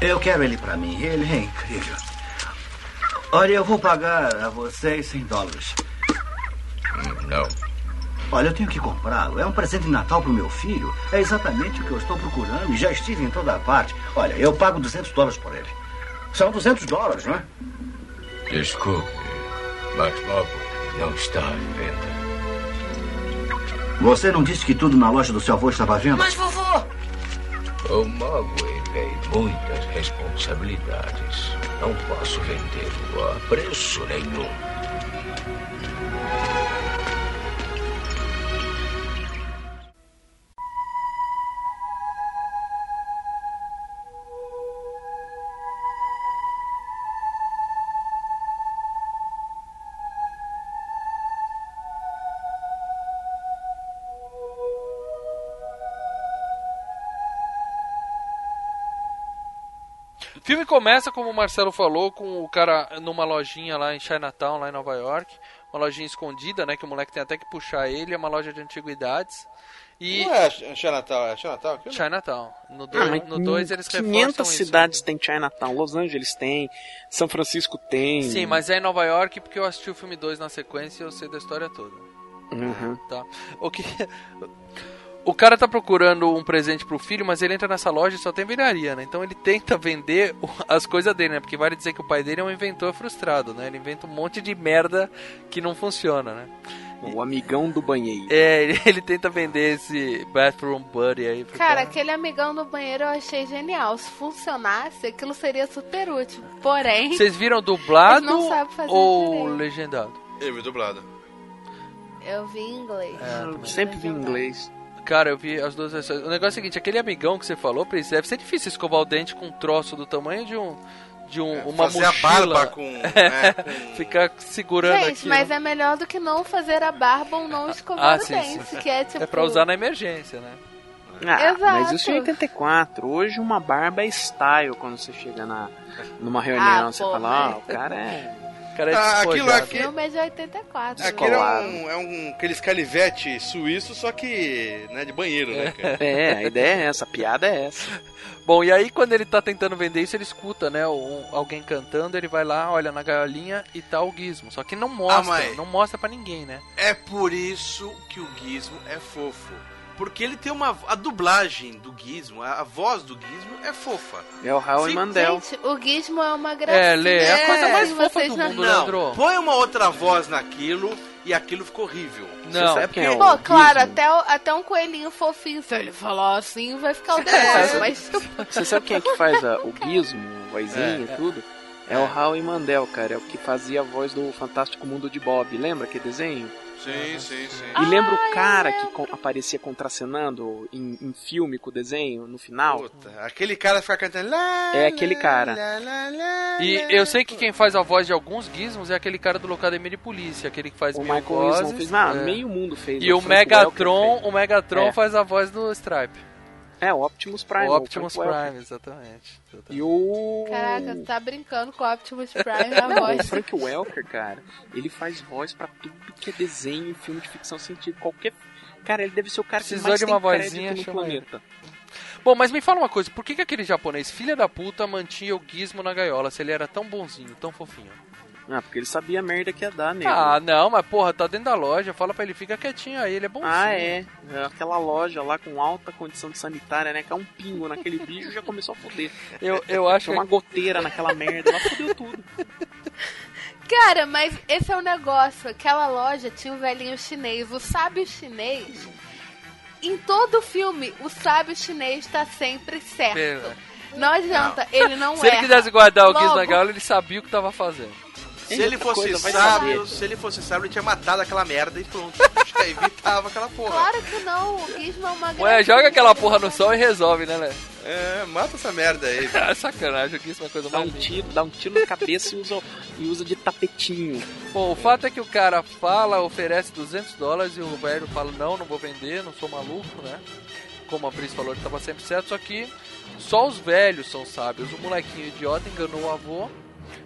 Eu quero ele pra mim. Ele é incrível. Olha, eu vou pagar a vocês 100 dólares. Não. Olha, eu tenho que comprá-lo. É um presente de Natal pro meu filho. É exatamente o que eu estou procurando e já estive em toda parte. Olha, eu pago 200 dólares por ele. São 200 dólares, não é? Desculpe, mas logo não está à venda. Você não disse que tudo na loja do seu avô estava à venda? Mas, vovô, O Mogwai tem muitas responsabilidades. Não posso vendê-lo a preço nenhum. Começa, como o Marcelo falou, com o cara numa lojinha lá em Chinatown, lá em Nova York. Uma lojinha escondida, né? Que o moleque tem até que puxar ele. É uma loja de antiguidades. E. Não é Chinatown, é Chinatown aquilo? Chinatown. No Ah, 2 mas no dois eles 500 reforçam isso. cidades tem Chinatown, Los Angeles tem, São Francisco tem. Sim, mas é em Nova York porque eu assisti o filme 2 na sequência e eu sei da história toda. Uhum. Tá. O que. O cara tá procurando um presente pro filho, mas ele entra nessa loja e só tem viraria, né? Então ele tenta vender as coisas dele, né? Porque vale dizer que o pai dele é um inventor frustrado, né? Ele inventa um monte de merda que não funciona, né? O amigão do banheiro. É, ele, ele tenta vender esse bathroom buddy aí pro Cara, aquele amigão do banheiro eu achei genial. Se funcionasse, aquilo seria super útil. Porém, Vocês viram dublado Ele não sabe fazer ou direito. legendado? Eu vi dublado. eu vi em inglês. É, Eu sempre vi em inglês. Cara, eu vi as duas versões. O negócio é o seguinte, aquele amigão que você falou, Pris, deve ser difícil escovar o dente com um troço do tamanho de um. De um, uma Fazer mochila. a barba com. é, com- Ficar segurando Gente, aqui. mas é melhor do que não fazer a barba ou não escovar Ah, o sim, dente, sim. que é tipo... É pra usar na emergência, né? Ah, Exato. mas isso em 84. Hoje uma barba é style quando você chega na, numa reunião. Ah, você pô, fala, ah, mas- o cara é. Cara é Ah, aquilo. O filme é de 84. Aquele é um, é um aqueles calivete suíço, só que né, de banheiro, né, cara? É, a ideia é essa, a piada é essa. Bom, e aí quando ele tá tentando vender isso, ele escuta, né? um- alguém cantando, ele vai lá, olha na gaiolinha e tá o gizmo. Só que não mostra, Ah, não mostra pra ninguém, né? É por isso que o Gizmo é fofo. Porque ele tem uma. A dublagem do Gizmo, a, a voz do Gizmo é fofa. É o Raul Sim, Mandel. Gente, o Gizmo é uma gracinha. É, Lê, é a coisa mais Se fofa vocês do mundo, Não, Leandro. põe uma outra voz naquilo e aquilo ficou horrível. Não. sabe quem é o Pô, claro, até, o- até um coelhinho fofinho, se ele falar assim, vai ficar o demônio. mas, tipo, Você sabe quem é que faz a- o Gizmo, o vozinho e tudo? É o Raul Mandel, cara. É o que fazia a voz do Fantástico Mundo de Bob. Lembra aquele desenho? Sim, sim, sim. E lembra o cara que co- aparecia contracenando em, em filme com o desenho no final? Puta, aquele cara fica cantando. lá, É aquele cara. lá, lá, lá, E eu sei que quem faz a voz de alguns gizmos é aquele cara do Locademia de Polícia, aquele que faz O Michael Wilson vozes. fez. Ah, é. meio mundo fez. E o Megatron, o Megatron É. faz a voz do Stripe. É, o Optimus Prime. o Optimus Welker. Prime, exatamente. E o. caraca, tá brincando com o Optimus Prime na Não, o voz. Frank Welker, cara, ele faz voz pra tudo que é desenho e filme de ficção científica. Qualquer. Cara, ele deve ser o cara que Precisou mais de tem uma crédito vozinha, no chama ele. planeta. Bom, mas me fala uma coisa, por que, que aquele japonês, filha da puta, mantinha o gizmo na gaiola se ele era tão bonzinho, tão fofinho? Ah, porque ele sabia a merda que ia dar nele. Ah, não, mas porra, tá dentro da loja, fala pra ele, fica quietinho aí, ele é bonzinho. Ah, é. É Aquela loja lá com alta condição de sanitária, né? Que é um pingo naquele bicho já começou a foder. Eu, eu acho Tinha uma que... goteira naquela merda, ela fodeu tudo. Cara, mas esse é o negócio. Aquela loja tinha um velhinho chinês. O sábio chinês. Em todo filme, o sábio chinês tá sempre certo. Pera. Não adianta, ele não Se ele erra. quisesse guardar o Logo- na gaiola, ele sabia o que tava fazendo. Se ele fosse sábio, saber. se ele fosse sábio, ele tinha matado aquela merda e pronto. Já evitava aquela porra. Claro que não, o Gizmo é uma Ué, joga aquela porra no sol e resolve, né, Lé? É, mata essa merda aí. Ah, sacanagem, o gizmo é a coisa Dá mais um linda. tiro, dá um tiro na cabeça e usa, e usa de tapetinho. Bom, o fato é que o cara fala, oferece 200 dólares e o velho fala, não, não vou vender, não sou maluco, né? Como a Pris falou, ele tava sempre certo, só que só os velhos são sábios. O molequinho idiota enganou o avô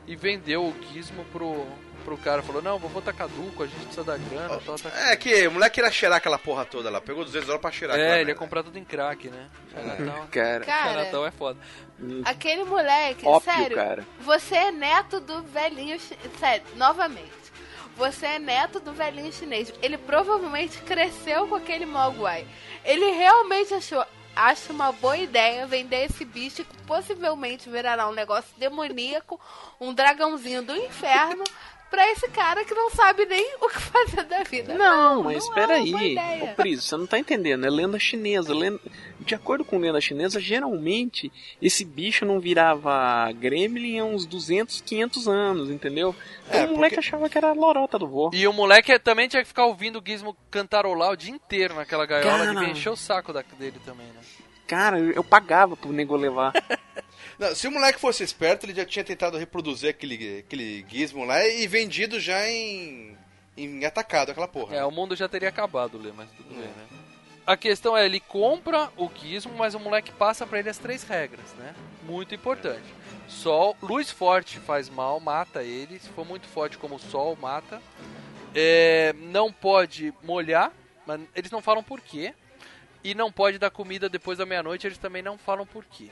e vendeu o gizmo pro, pro cara. Falou, não, vou botar caduco, a gente precisa da grana. Tal, tal. É que o moleque ia cheirar aquela porra toda lá. Pegou 200 dólares pra cheirar É, ele ia comprar tudo em crack, né? Natal, Cara, Cara, Natal é foda. aquele moleque, ópio, sério, cara. você é neto do velhinho Sério, novamente. Você é neto do velhinho chinês. Ele provavelmente cresceu com aquele Mogwai. Ele realmente achou. Acha uma boa ideia vender esse bicho que possivelmente virará um negócio demoníaco, um dragãozinho do inferno, pra esse cara que não sabe nem o que fazer da vida. Não, mas não espera é uma boa aí. Ô, Pris, você não tá entendendo. É lenda chinesa. Lenda... De acordo com lenda chinesa, geralmente esse bicho não virava gremlin há uns 200, 500 anos, entendeu? Então É, o moleque porque- achava que era a lorota do vô. E o moleque também tinha que ficar ouvindo o gizmo cantarolar o dia inteiro naquela gaiola, Cara. devia encher o saco da- dele também, né? Cara, eu eu pagava pro nego levar. Não, se o moleque fosse esperto, ele já tinha tentado reproduzir aquele, aquele gizmo lá e vendido já em, em atacado, aquela porra. É, o mundo já teria acabado, Lê, mas tudo bem, né? A questão é, ele compra o gizmo, mas o moleque passa pra ele as três regras, né? Muito importante. Sol, luz forte faz mal, mata ele. Se for muito forte como o sol, mata. É, não pode molhar, mas eles não falam por quê. E não pode dar comida depois da meia-noite, eles também não falam por quê.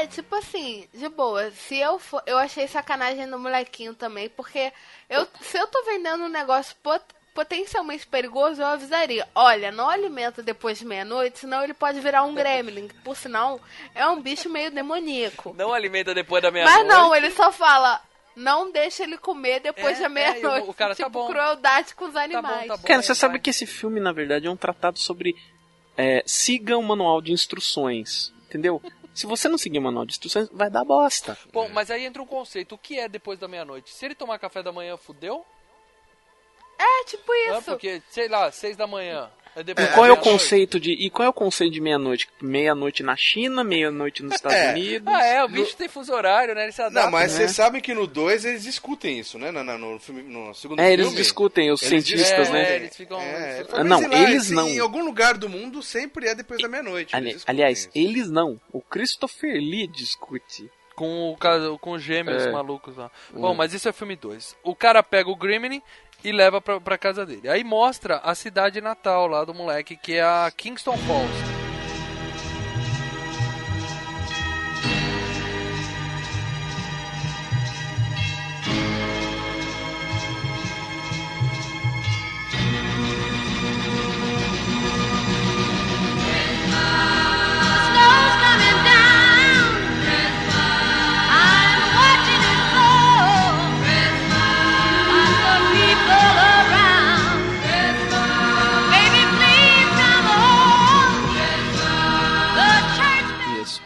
É, tipo assim, de boa. Se eu for. Eu achei sacanagem no molequinho também, porque eu, se eu tô vendendo um negócio pot, potencialmente perigoso, eu avisaria. Olha, não alimenta depois de meia-noite, senão ele pode virar um gremlin. que, Por sinal, é um bicho meio demoníaco. Não alimenta depois da meia-noite. Mas não, ele só fala. Não deixa ele comer depois É, da é, meia-noite. e o- cara, tá tipo, bom. crueldade com os animais. tá bom. Cara, aí você sabe que esse filme, na verdade, é um tratado sobre é, siga o manual de instruções, entendeu? Se você não seguir o manual de instruções, vai dar bosta. Bom, mas aí entra um conceito. O que é depois da meia-noite? Se ele tomar café da manhã, fudeu? É, tipo É, isso. porque, sei lá, seis da manhã. É E da qual é o conceito de e qual é o conceito de meia-noite? Meia-noite na China, meia-noite nos Estados É. Unidos. Ah, é, o bicho tem fuso horário, né? Ele se adapta. Não, mas né? vocês sabem que no 2 eles discutem isso, né? No, no, no filme, no segundo É, eles filme. discutem os Eles cientistas, é, né? eles ficam- É, eles mas Ah, não, lá, eles não. Em algum lugar do mundo sempre é depois da meia-noite. Ali- eles aliás, isso. eles não. O Christopher Lee discute. Com, o, caso- com os gêmeos É. malucos lá. Bom, mas isso é filme 2. O cara pega o Gremlin e leva pra, pra casa dele. Aí mostra a cidade natal lá do moleque, que é a Kingston Falls.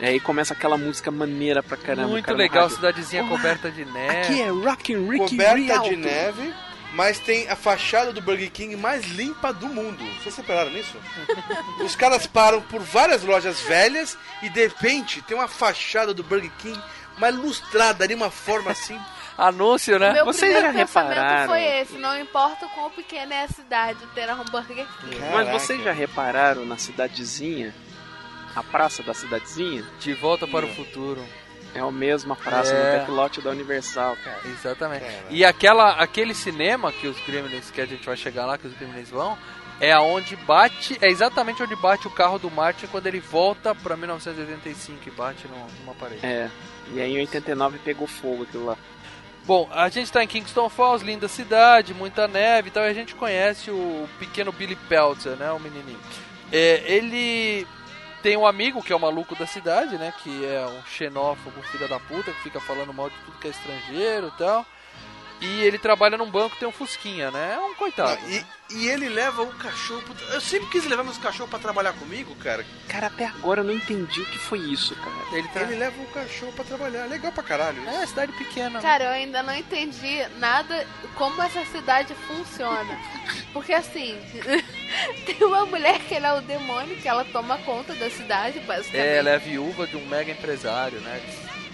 Aí começa aquela música maneira pra caramba. Muito cara, legal, cidadezinha Porra, coberta de neve. Aqui é Rockin' Ricky Coberta Rialto. de neve, mas tem a fachada do Burger King mais limpa do mundo. Vocês separaram nisso? Os caras param por várias lojas velhas e de repente tem uma fachada do Burger King mais lustrada de uma forma assim. Anúncio, né? Meu Vocês primeiro já pensamento repararam? foi esse. Não importa o quão pequena é a cidade, ter um Burger King. Mas Caraca. vocês já repararam na cidadezinha? A praça da cidadezinha? De volta para o futuro. É a mesma praça É. no da Universal, cara. Exatamente. Cara. E aquela, aquele cinema que os Gremlins, que a gente vai chegar lá, que os Gremlins vão, é aonde bate, é exatamente onde bate o carro do Martin quando ele volta pra 1985 e bate no- numa parede. É. E aí em 89 pegou fogo aquilo lá. Bom, a gente tá em Kingston Falls, linda cidade, muita neve e tal, e a gente conhece o pequeno Billy Peltzer, né, o menininho. É, ele tem um amigo que é o maluco da cidade, né, que é um xenófobo, filho da puta, que fica falando mal de tudo que é estrangeiro e tal. E ele trabalha num banco, tem um fusquinha, né, é um coitado. Não, e, e ele leva o cachorro. pro- Eu sempre quis levar meus cachorros pra trabalhar comigo, cara. Cara, até agora eu não entendi o que foi isso, cara. Ele tá... Ele leva o cachorro pra trabalhar. Legal pra caralho. isso. É, cidade pequena. né? Cara, eu ainda não entendi nada como essa cidade funciona. Porque assim, tem uma mulher que ela é o demônio, que ela toma conta da cidade, basicamente. É, ela é a viúva de um mega empresário, né,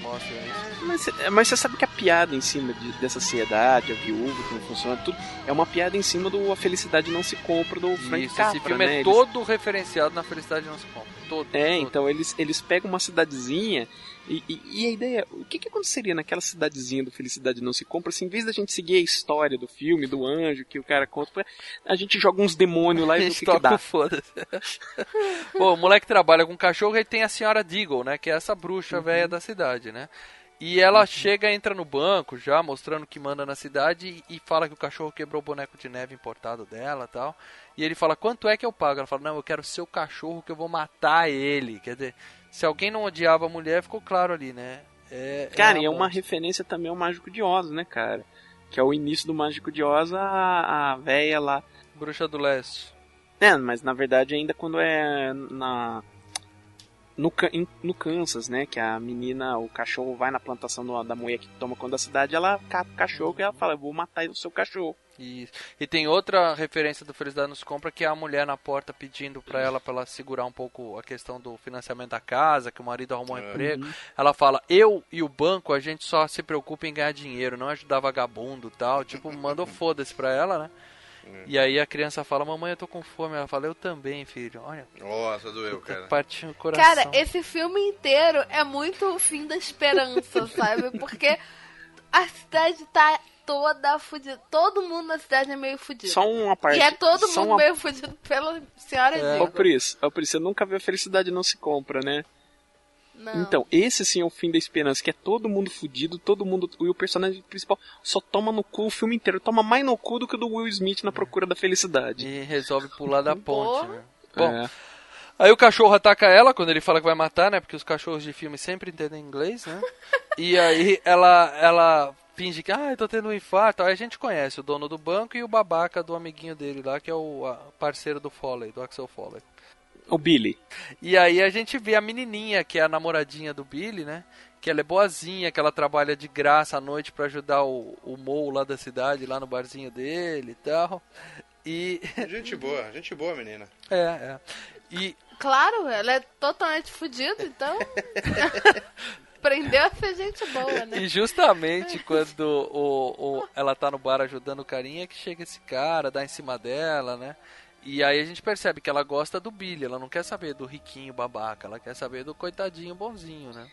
mostra isso. Mas, mas você sabe que a piada em cima de- dessa sociedade, a viúva, como funciona, tudo, é uma piada em cima do A Felicidade Não Se Compra do Frank Isso, Capra, esse filme né? é Eles- todo referenciado na Felicidade Não Se Compra. Todo. É, todo. então eles, eles pegam uma cidadezinha e, e- e a ideia, o que, que aconteceria naquela cidadezinha do Felicidade Não Se Compra se em vez da gente seguir a história do filme, do anjo que o cara conta, a gente joga uns demônios lá e vê o gente que, que toca dá. o foda-se. Pô, o moleque trabalha com cachorro e tem a senhora Deagle, né? Que é essa bruxa Uhum. velha da cidade, né? E ela chega, entra no banco já, mostrando que manda na cidade e, fala que o cachorro quebrou o boneco de neve importado dela e tal. E ele fala, quanto é que eu pago? Ela fala, não, eu quero seu cachorro que eu vou matar ele. Quer dizer, se alguém não odiava a mulher, ficou claro ali, né? É, Cara, a e é uma referência também ao Mágico de Oz, né, cara? Que é o início do Mágico de Oz, a, a véia lá. Bruxa do Leste. É, mas na verdade ainda quando é na. No, no Kansas, né? Que a menina, o cachorro vai na plantação do- da mulher que toma conta da cidade, ela cata o cachorro e ela fala, eu vou matar o seu cachorro. Isso. E tem outra referência do Felicidade nos Compra que é a mulher na porta pedindo pra ela para ela segurar um pouco a questão do financiamento da casa, que o marido arrumou um emprego. Ela fala: "Eu e o banco a gente só se preocupa em ganhar dinheiro, não ajudar vagabundo, tal". Tipo, mandou foda-se pra ela, né? E aí a criança fala, mamãe, eu tô com fome. Ela fala, eu também, filho. Olha, Nossa, doeu, cara. partiu o coração. Cara, esse filme inteiro é muito o fim da esperança, sabe? Porque a cidade tá toda fudida. Todo mundo na cidade é meio fudido. Só uma parte. E é todo mundo uma... meio fudido pela senhora É. Ô. Pris, ô, Pris, você nunca viu a felicidade não se compra, né? Não. Então, esse sim é o fim da esperança, que é todo mundo fudido, todo mundo. E o personagem principal só toma no cu o filme inteiro. Toma mais no cu do que o do Will Smith na procura da felicidade. E resolve pular da ponte, né? Bom, É. aí o cachorro ataca ela quando ele fala que vai matar, né? Porque os cachorros de filme sempre entendem inglês, né? e aí ela, ela finge que, ah, eu tô tendo um infarto. Aí a gente conhece o dono do banco e o babaca do amiguinho dele lá, que é o a- parceiro do Foley, do Axel Foley. O Billy. E aí a gente vê a menininha, que é a namoradinha do Billy, né? Que ela é boazinha, que ela trabalha de graça à noite pra ajudar o, o Mo lá da cidade, lá no barzinho dele e tal. E. Gente boa, gente boa, menina. É, é. E Claro, ela é totalmente fudida, então. Aprendeu a ser gente boa, né? E justamente quando o, o- ela tá no bar ajudando o carinha que chega esse cara, dá em cima dela, né? E aí a gente percebe que ela gosta do Billy, ela não quer saber do riquinho babaca, ela quer saber do coitadinho bonzinho, né?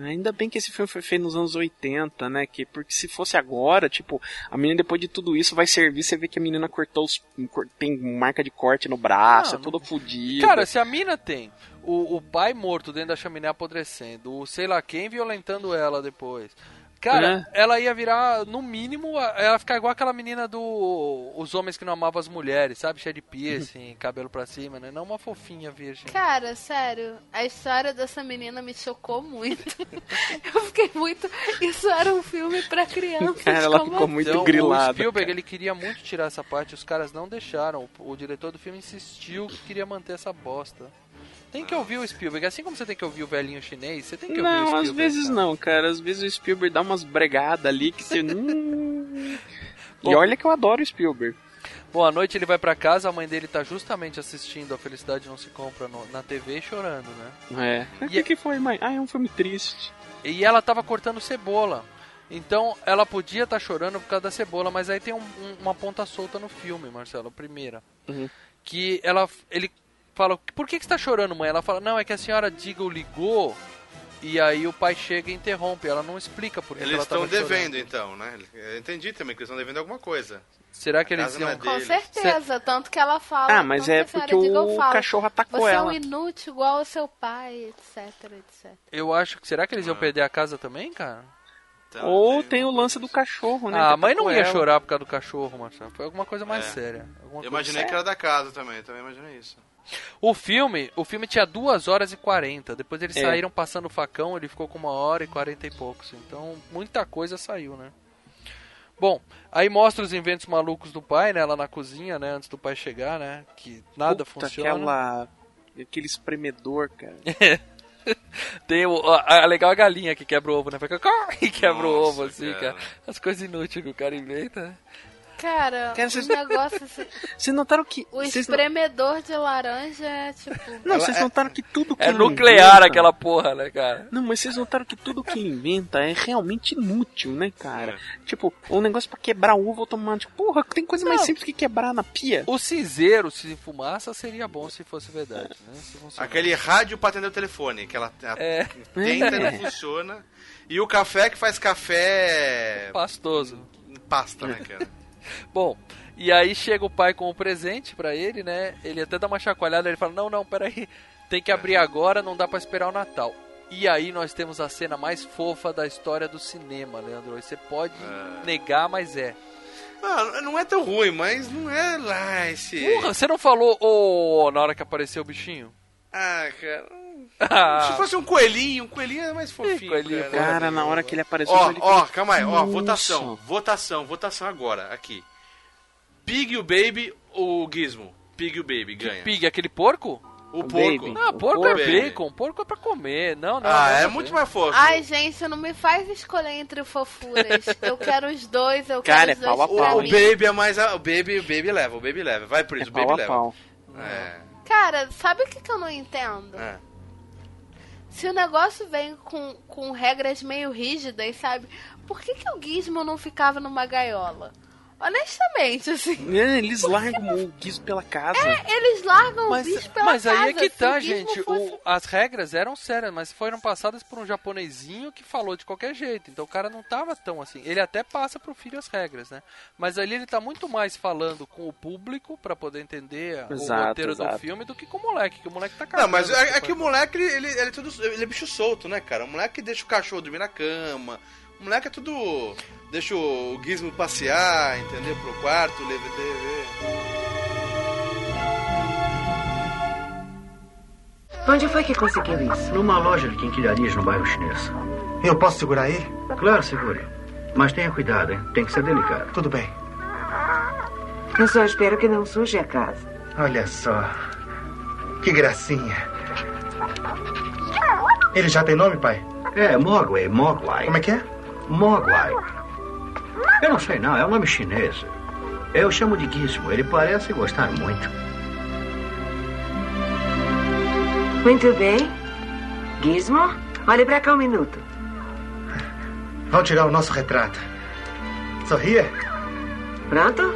Ainda bem que esse filme foi feito nos anos 80, né? Que, porque se fosse agora, tipo, a menina depois de tudo isso vai servir, você vê que a menina cortou os. tem marca de corte no braço, Ah, é toda fodida. Cara, se a mina tem o, o pai morto dentro da chaminé apodrecendo, o sei lá quem violentando ela depois. Cara, ela ia virar, no mínimo, ela ficar igual aquela menina do Os Homens que Não Amavam as Mulheres, sabe? Cheia de piercing, cabelo pra cima, né? Não uma fofinha virgem. Cara, sério, a história dessa menina me chocou muito. Eu fiquei muito. Isso era um filme pra crianças. Cara, ela ficou muito Então, grilada. o Spielberg, cara. ele queria muito tirar essa parte, os caras não deixaram. O, o diretor do filme insistiu que queria manter essa bosta. Tem que ouvir o Spielberg, assim como você tem que ouvir o velhinho chinês, você tem que ouvir o Não, Spielberg. às vezes cara. não, cara. Às vezes o Spielberg dá umas bregadas ali que você. Hum... e Bom. olha que eu adoro o Spielberg. Bom, à noite ele vai pra casa, a mãe dele tá justamente assistindo A Felicidade Não Se Compra no- na TV e chorando, né? É. O E- que, que foi, mãe? Ah, é um filme triste. E ela tava cortando cebola. Então ela podia estar chorando por causa da cebola, mas aí tem um- um- uma ponta solta no filme, Marcelo, a primeira. Uhum. Que ela, ele fala, por que, que você tá chorando, mãe? Ela fala, não, é que a senhora Diggle ligou e aí o pai chega e interrompe. Ela não explica por que Eles ela estão devendo, chorando. então, né? Eu entendi também que eles estão devendo alguma coisa. Será que eles é iam... dele. Com certeza, tanto que ela fala. Ah, mas é porque o fala, cachorro atacou Você é ela. um inútil igual ao seu pai, etc, etc. Eu acho que... Será que eles iam Ah. perder a casa também, cara? Então, Ou tem o lance do cachorro, né? Ah, a mãe não ia ela. chorar por causa do cachorro, Marcelo. Foi alguma coisa mais É. séria. Alguma Eu coisa imaginei que era da casa também, eu também imaginei isso. O filme, o filme tinha 2 horas e 40. Depois eles É. saíram passando o facão, ele ficou com uma hora e 40 e poucos. Então, muita coisa saiu, né? Bom, aí mostra os inventos malucos do pai, né? Lá na cozinha, né? Antes do pai chegar, né? Que nada Puta, funciona. Aquela... Aquele espremedor, cara. Tem o, a, a legal a galinha que quebra o ovo, né? E quebra o Nossa, ovo, assim, cara. cara. As coisas inúteis que o cara inventa? Cara, Cara, vocês- negócio assim, Vocês notaram que. o vocês não- espremedor de laranja é tipo. Não, Ela vocês é- notaram que tudo que É nuclear inventa- aquela porra, né, cara? Não, mas vocês notaram que tudo que inventa é realmente inútil, né, cara? Tipo, um negócio pra quebrar uva automático. Porra, tem coisa mais Não. simples que quebrar na pia. O cinzeiro, se fumaça, seria bom se fosse verdade, né? Aquele rádio pra atender o telefone, que ela É, tenta e não funciona. E o café que faz café pastoso. pasta, né, cara? Bom, e aí chega o pai com o presente pra ele, né? Ele até dá uma chacoalhada, ele fala: Não, não, peraí, tem que abrir agora, não dá pra esperar o Natal. E aí nós temos a cena mais fofa da história do cinema, Leandro. Você pode negar, mas é. Não, não é tão ruim, mas não é lá esse. Porra, você não falou oh, na hora que apareceu o bichinho? Ah, cara. Ah, Se fosse um coelhinho, um coelhinho é mais fofinho. coelhinho, cara. Cara, na hora que ele apareceu. Ó, ele... ó, calma aí, ó, Nossa. votação, votação, votação agora, aqui. Pig e o Baby ou o Gizmo? Pig e o Baby ganha. Pig, aquele porco? O O porco. Baby. Ah, O porco, porco, é baby. bacon, porco é pra comer. Não, não. Ah, não, é não, muito mais fofo. Ai, gente, não me faz escolher entre fofuras. Eu quero os dois, eu Cara, quero é os dois pau a pau, o. Baby é mais. a- O Baby, o Baby leva, o Baby leva. Vai por É isso, o pau Baby a leva. pau. É. Cara, sabe o que, que eu não entendo? é. Se o negócio vem com, com regras meio rígidas, sabe? Por que, que o Gizmo não ficava numa gaiola? Honestamente, assim. É, Eles largam o Gizmo pela casa. Eles largam Mas, o bicho pela mas aí é casa, que tá, o gente. fosse- O- as regras eram sérias, mas foram passadas por um japonesinho que falou de qualquer jeito. Então o cara não tava tão assim. Ele até passa pro filho as regras, né? Mas ali ele tá muito mais falando com o público pra poder entender o Exato, roteiro do exato. filme do que com o moleque, que o moleque tá Não, cagando. mas é, é tipo, que o moleque, ele, ele, ele é tudo. Ele é bicho solto, né, cara? O moleque deixa o cachorro dormir na cama. O moleque é tudo. Deixa o Gizmo passear, entendeu? Pro quarto, leva TV. Onde foi que conseguiu isso? Numa loja de quinquilharias no bairro chinês. Eu posso segurar ele? Claro, segure. Mas tenha cuidado, hein? Tem que ser delicado. Tudo bem. Eu só espero que não suje a casa. Olha só. Que gracinha. Ele já tem nome, pai? É, Mogwai, Mogwai. Como é que é? Mogwai. Eu não sei não, é um nome chinês. Eu chamo de Gizmo, ele parece gostar muito. Muito bem. Gizmo, olhe pra cá um minuto. Vão tirar o nosso retrato. Sorria. Pronto?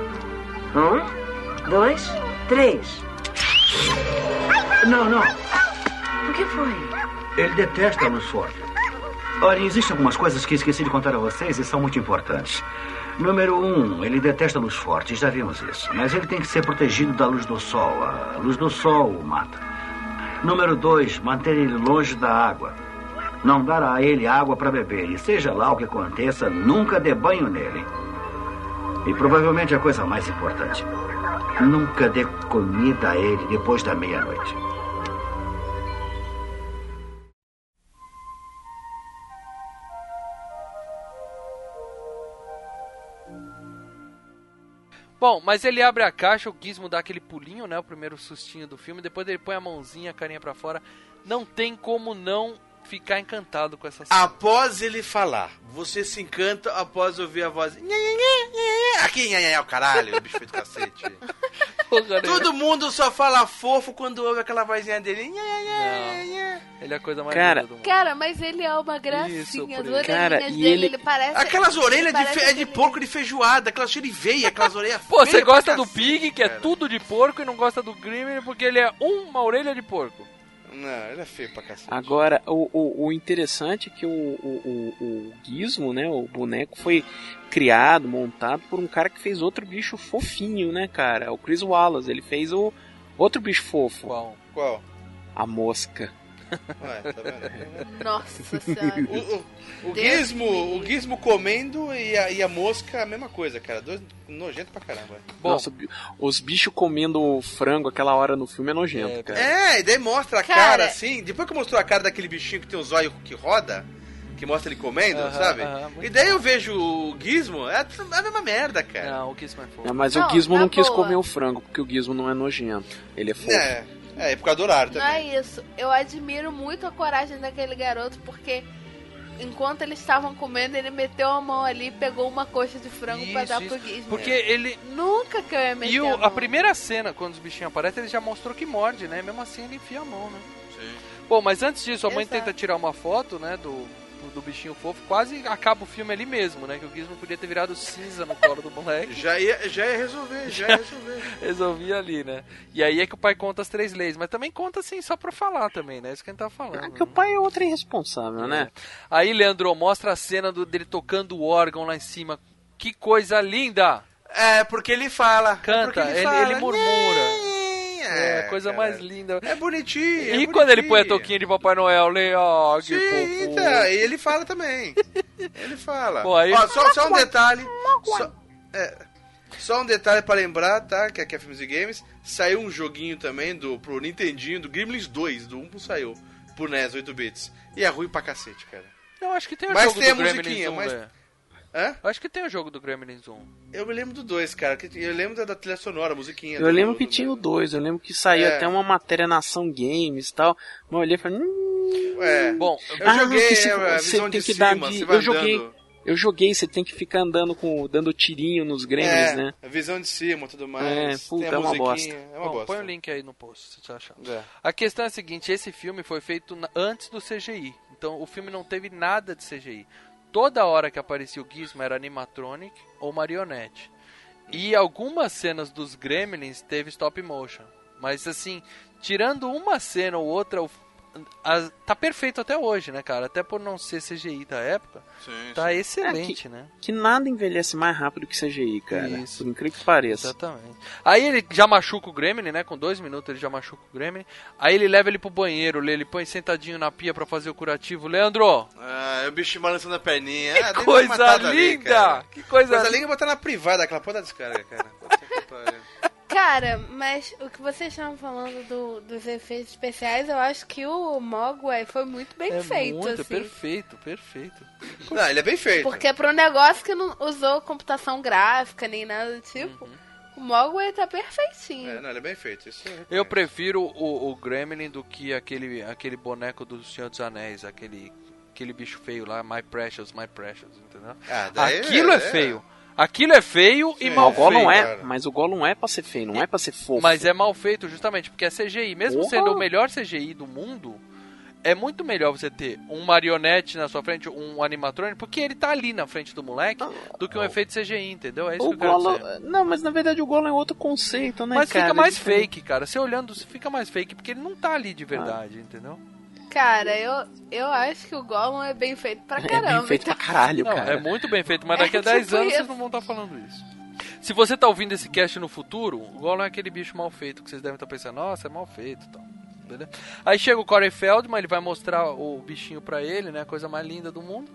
Um, dois, três. Não, não. O que foi? Ele detesta a luz forte. Olha, existem algumas coisas que esqueci de contar a vocês e são muito importantes. Número um, ele detesta luz forte, já vimos isso. Mas ele tem que ser protegido da luz do sol. A luz do sol o mata. Número dois, manter ele longe da água. Não dar a ele água para beber. E seja lá o que aconteça, nunca dê banho nele. E provavelmente a coisa mais importante: nunca dê comida a ele depois da meia-noite. Bom, mas ele abre a caixa, o Gizmo dá aquele pulinho, né? O primeiro sustinho do filme. Depois ele põe a mãozinha, a carinha pra fora. Não tem como não ficar encantado com essa cena. Após ele falar, você se encanta após ouvir a voz. "Nhê, nhê, nhê, nhê". Aqui, nhê, nhê, é o caralho, o bicho feito cacete. Porra? Todo mundo só fala fofo quando ouve aquela vozinha dele. Nhê, nhê, nhê, nhê. Ele é a coisa mais Cara, linda do mundo. Cara, mas ele é uma Isso, gracinha. As isso. Cara, e dele, ele- ele parece... Aquelas orelhas de, fe- é de porco de feijoada, aquelas cheiras de veia, aquelas orelhas Pô, você gosta do cacete, Pig, que é cara. tudo de porco, e não gosta do Gremlin porque ele é uma orelha de porco. Não, ele é feio pra cacete. Agora, o, o, o interessante é que o, o, o, o Gizmo, né, o boneco, foi criado, montado por um cara que fez outro bicho fofinho, né, cara? O Chris Wallace, ele fez o outro bicho fofo, Qual? Qual? a mosca. Ué, tá vendo? Nossa senhora. O, o, o Gizmo, o Gizmo comendo e a, e a mosca a mesma coisa, cara. Dois nojento pra caramba. Bom, Nossa, os bichos comendo frango aquela hora no filme é nojento, É, cara. É, e daí mostra a Cara- cara assim. Depois que mostrou a cara daquele bichinho que tem os olhos que roda, que mostra ele comendo, sabe? e daí eu vejo o Gizmo, é a mesma merda, cara. Não, o Gizmo é fofo. É, mas Não, o Gizmo na não quis comer o frango, porque o Gizmo não é nojento. Ele é fofo. É, é, é por causa do horário Não também. é isso. Eu admiro muito a coragem daquele garoto, porque enquanto eles estavam comendo, ele meteu a mão ali e pegou uma coxa de frango pra Isso, dar isso. pro Gizmo. Porque ele. Nunca que eu ia meter E o- a, a primeira cena, quando os bichinhos aparecem, ele já mostrou que morde, né? Mesmo assim ele enfia a mão, né? Bom, mas antes disso, a mãe Exato. tenta tirar uma foto, né, do, do bichinho fofo. Quase acaba o filme ali mesmo, né? Que o Gizmo podia ter virado cinza no colo do moleque. Já ia, já ia resolver, já ia resolver. Resolvia ali, né? E aí é que o pai conta as três leis. Mas também conta, assim, só pra falar também, né? Isso que a gente tá falando. É que o pai é outro irresponsável, né? Aí, Leandro, mostra a cena do, dele tocando o órgão lá em cima. Que coisa linda! É, porque ele fala. é Canta, porque ele, fala, ele murmura. "Nhê". É, coisa cara. mais linda. É bonitinho. E é quando ele põe a bonitinho. toquinha de Papai Noel, Leão, que Sim, então, e ele fala também. Ele fala. Bom, aí- Ó, só, só um detalhe. Só, é, só um detalhe pra lembrar, tá? Que aqui é Filmes e Games. Saiu um joguinho também do, pro Nintendinho, do Gremlins 2, do 1 saiu. Pro NES, 8 bits. E é ruim pra cacete, cara. Eu acho que tem o Mas jogo tem a do Gremlins musiquinha, 1, mas- velho. Hã? Eu acho que tem o jogo do Gremlins 1. Eu me lembro do 2, cara. Eu lembro da, trilha sonora, a musiquinha. Eu lembro do- que do- tinha o 2, eu lembro que saiu É. até uma matéria na Ação Games e tal. Mas eu olhei e falei, hum, É. Bom, Eu joguei que se- é, você tem de que cima, dar de- você eu joguei. andando. eu joguei, você tem que ficar andando com. dando tirinho nos gremlins, É, né? a visão de cima tudo mais. É, puta, tem a é uma musiquinha, bosta. É uma bom, bosta. põe o link aí no post, se você achar. É. A questão é a seguinte, esse filme foi feito antes do CGI. Então o filme não teve nada de CGI. Toda hora que aparecia o Gizmo era animatronic ou marionete. E algumas cenas dos Gremlins teve stop motion. Mas assim, tirando uma cena ou outra, o- a- tá perfeito até hoje, né, cara? Até por não ser CGI da época, Sim, tá sim. excelente, É, né? Que nada envelhece mais rápido que CGI, cara. Isso. Por incrível que pareça. Exatamente. Aí ele já machuca o Gremlin, né? Com dois minutos ele já machuca o Gremlin. Aí ele leva ele pro banheiro, ele põe sentadinho na pia pra fazer o curativo. Leandro, Ah, é o bicho balançando a perninha. que ah, coisa ali, linda! cara. que coisa, Coisa linda é botar na privada aquela porra da descarga, cara. Puta que pariu. Cara, mas o que vocês estavam falando do- dos efeitos especiais, eu acho que o Mogwai foi muito bem É feito, muito, assim. perfeito, perfeito. Não, ele é bem feito. Porque pra um negócio que não usou computação gráfica nem nada do tipo, Uhum. o Mogwai tá perfeitinho. É, não, ele é bem feito. Isso é- Eu prefiro o, o Gremlin do que aquele, aquele boneco do Senhor dos Anéis, aquele, aquele bicho feio lá, My Precious, My Precious, entendeu? Ah, daí Aquilo é, é- feio. Aquilo é feio e Sim. mal o Gollum feito. é, cara. mas o Gollum é pra ser feio, não é pra ser fofo. Mas é mal feito justamente porque é CGI. Mesmo Porra! sendo o melhor CGI do mundo, é muito melhor você ter um marionete na sua frente, um animatrônico, porque ele tá ali na frente do moleque, do que um efeito CGI, entendeu? É isso o que eu quero Gollum, dizer. não, mas na verdade o Gollum é outro conceito, né, Mas cara? fica mais É fake, cara. Você olhando, fica mais fake, porque ele não tá ali de verdade, entendeu? Cara, eu, eu acho que o Gollum é bem feito pra caramba. É bem feito pra então- caralho, Não, cara. é muito bem feito, mas É daqui a 10 tipo anos isso. vocês não vão estar falando isso. Se você tá ouvindo esse cast no futuro, o Gollum é aquele bicho mal feito que vocês devem estar pensando, nossa, é mal feito e tal. Beleza? Aí chega o Corey Feldman, ele vai mostrar o bichinho pra ele, né? A coisa mais linda do mundo.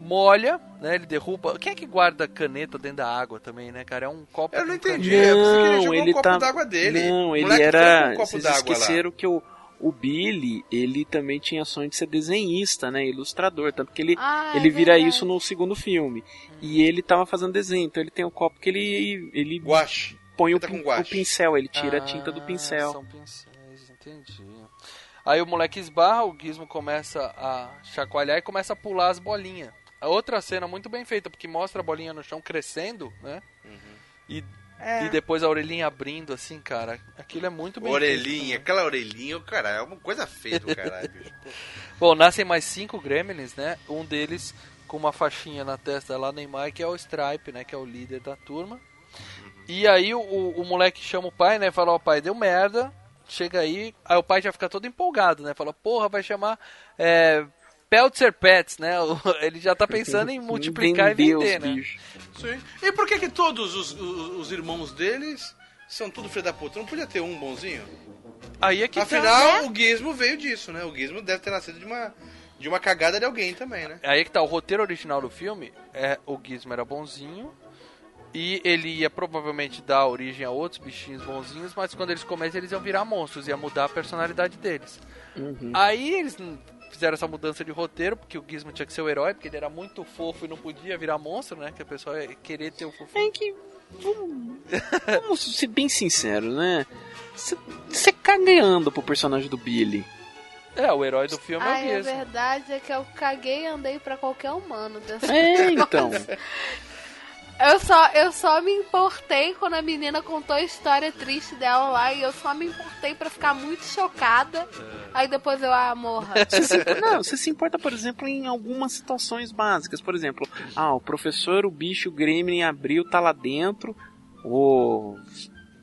Molha, né? Ele derruba. Quem é que guarda caneta dentro da água também, né, cara? É um copo. Eu não entendi. É, Não, jogar ele um copo tá. d'água dele. Não, ele moleque era. um copo Vocês d'água lá. esqueceram que o, o Billy, ele também tinha sonho de ser desenhista, né? Ilustrador. Tanto que ele, Ah, ele é vira verdade. isso no segundo filme. E ele tava fazendo desenho. Então ele tem um copo que ele. ele Guache. põe o, Tá com pin- guache. o pincel, ele tira a Ah, tinta do pincel. São pincéis, entendi. Aí o moleque esbarra, o Gizmo começa a chacoalhar e começa a pular as bolinhas. A outra cena muito bem feita, porque mostra a bolinha no chão crescendo, né? E, É. e depois a orelhinha abrindo, assim, cara. Aquilo é muito bem Orelhinha, feito. aquela orelhinha, cara, é uma coisa feia do caralho, bicho. Bom, nascem mais cinco gremlins, né? Um deles com uma faixinha na testa lá, Neymar, que é o Stripe, né? Que é o líder da turma. E aí o, o, moleque chama o pai, né? Fala, ó, pai, deu merda. Chega aí, aí o pai já fica todo empolgado, né? Fala, porra, vai chamar é, Peltzer Pets, né? Ele já tá pensando em multiplicar Vender e vender, né? bichos. Sim. E por que que todos os, os, os irmãos deles são tudo filho da puta? Não podia ter um bonzinho? Aí é que tá, Afinal, né? o Gizmo veio disso, né? O Gizmo deve ter nascido de uma, de uma cagada de alguém também, né? Aí que tá, o roteiro original do filme é o Gizmo era bonzinho e ele ia provavelmente dar origem a outros bichinhos bonzinhos, mas quando eles começam eles iam virar monstros, ia mudar a personalidade deles. Uhum. Aí eles fizeram essa mudança de roteiro, porque o Gizmo tinha que ser o herói, porque ele era muito fofo e não podia virar monstro, né? Que a pessoa ia querer ter o fofo. É que. Vamos, vamos ser bem sinceros, né? Você cagando pro personagem do Billy. É, o herói do filme Ai, é a o Gizmo. verdade é que eu caguei e andei pra qualquer humano dessa É, então. Eu só, eu só me importei quando a menina contou a história triste dela lá e eu só me importei pra ficar muito chocada. Aí depois eu, ah, morra. Você se, não, você se importa, por exemplo, em algumas situações básicas. Por exemplo, ah, o professor, o bicho, o Gremlin abriu, tá lá dentro. Ou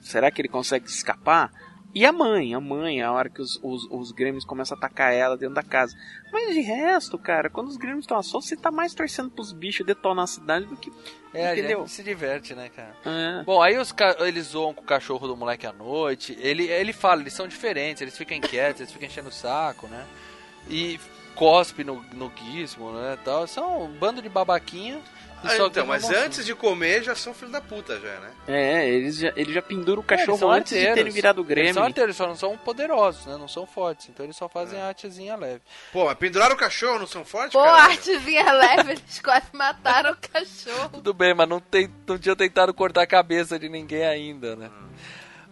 será que ele consegue escapar? E a mãe, a mãe, a hora que os, os, os Gremlins começam a atacar ela dentro da casa. Mas de resto, cara, quando os Gremlins estão soltos, você tá mais torcendo pros bichos detonar a cidade do que. É, a entendeu? gente se diverte, né, cara? É. Bom, aí os eles zoam com o cachorro do moleque à noite. Ele, ele fala, eles são diferentes, eles ficam inquietos, eles ficam enchendo o saco, né? E cospe no, no gizmo, né? Tal. São um bando de babaquinha. Ah, então, mas antes de comer já são filhos da puta, já, né? É, eles já, ele já pendura o É, eles cachorro são antes de arteiros. terem virado Eles são arteiros, só não são poderosos, né? Não são fortes. Então eles só fazem É. a artezinha leve. Pô, mas penduraram o cachorro, não são fortes, Pô, cara? artezinha leve, eles quase mataram o cachorro. Tudo bem, mas não, tem, não tinha tentado cortar a cabeça de ninguém ainda, né?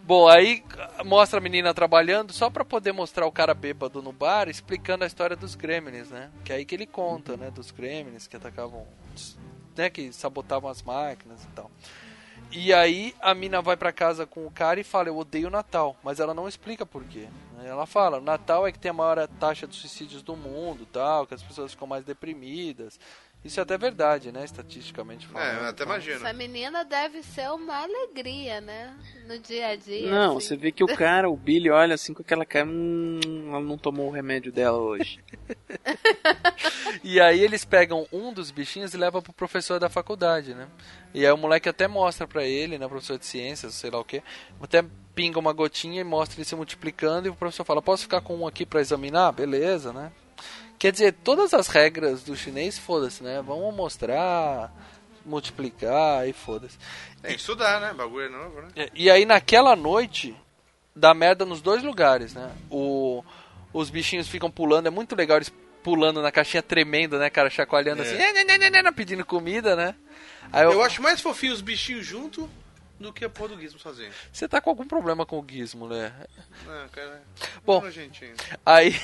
Bom, aí mostra a menina trabalhando só pra poder mostrar o cara bêbado no bar, explicando a história dos Gremlins, né? Que é aí que ele conta, né? Dos Gremlins que atacavam, né? Que sabotavam as máquinas e tal. E aí a mina vai pra casa com o cara e fala, eu odeio o Natal, mas ela não explica por quê. né? Ela fala, Natal é que tem a maior taxa de suicídios do mundo, tal, que as pessoas ficam mais deprimidas Isso é até verdade, né? Estatisticamente falando. É, eu até imagino. Essa menina deve ser uma alegria, né? No dia a dia. Não, assim. você vê que o cara, o Billy, olha assim com aquela cara. Hum, ela não tomou o remédio dela hoje. E aí eles pegam um dos bichinhos e levam pro professor da faculdade, né? E aí o moleque até mostra pra ele, né, professor de ciências, sei lá o que, até pinga uma gotinha e mostra ele se multiplicando e o professor fala: "Posso ficar com um aqui pra examinar?" Beleza, né? Quer dizer, todas as regras do chinês, foda-se, né? Vamos mostrar, multiplicar e foda-se. Tem que estudar, né? Bagulho é novo, né? É, E aí naquela noite dá merda nos dois lugares, né? O, os bichinhos ficam pulando, é muito legal eles pulando na caixinha tremendo, né, cara, chacoalhando É. assim, "Eh, né, né, né, né", pedindo comida, né? Aí Eu, eu- acho mais fofinho os bichinhos junto do que a porra do Gizmo sozinho. Você tá com algum problema com o gizmo, né? Não, cara. Bom, nojentinho. Aí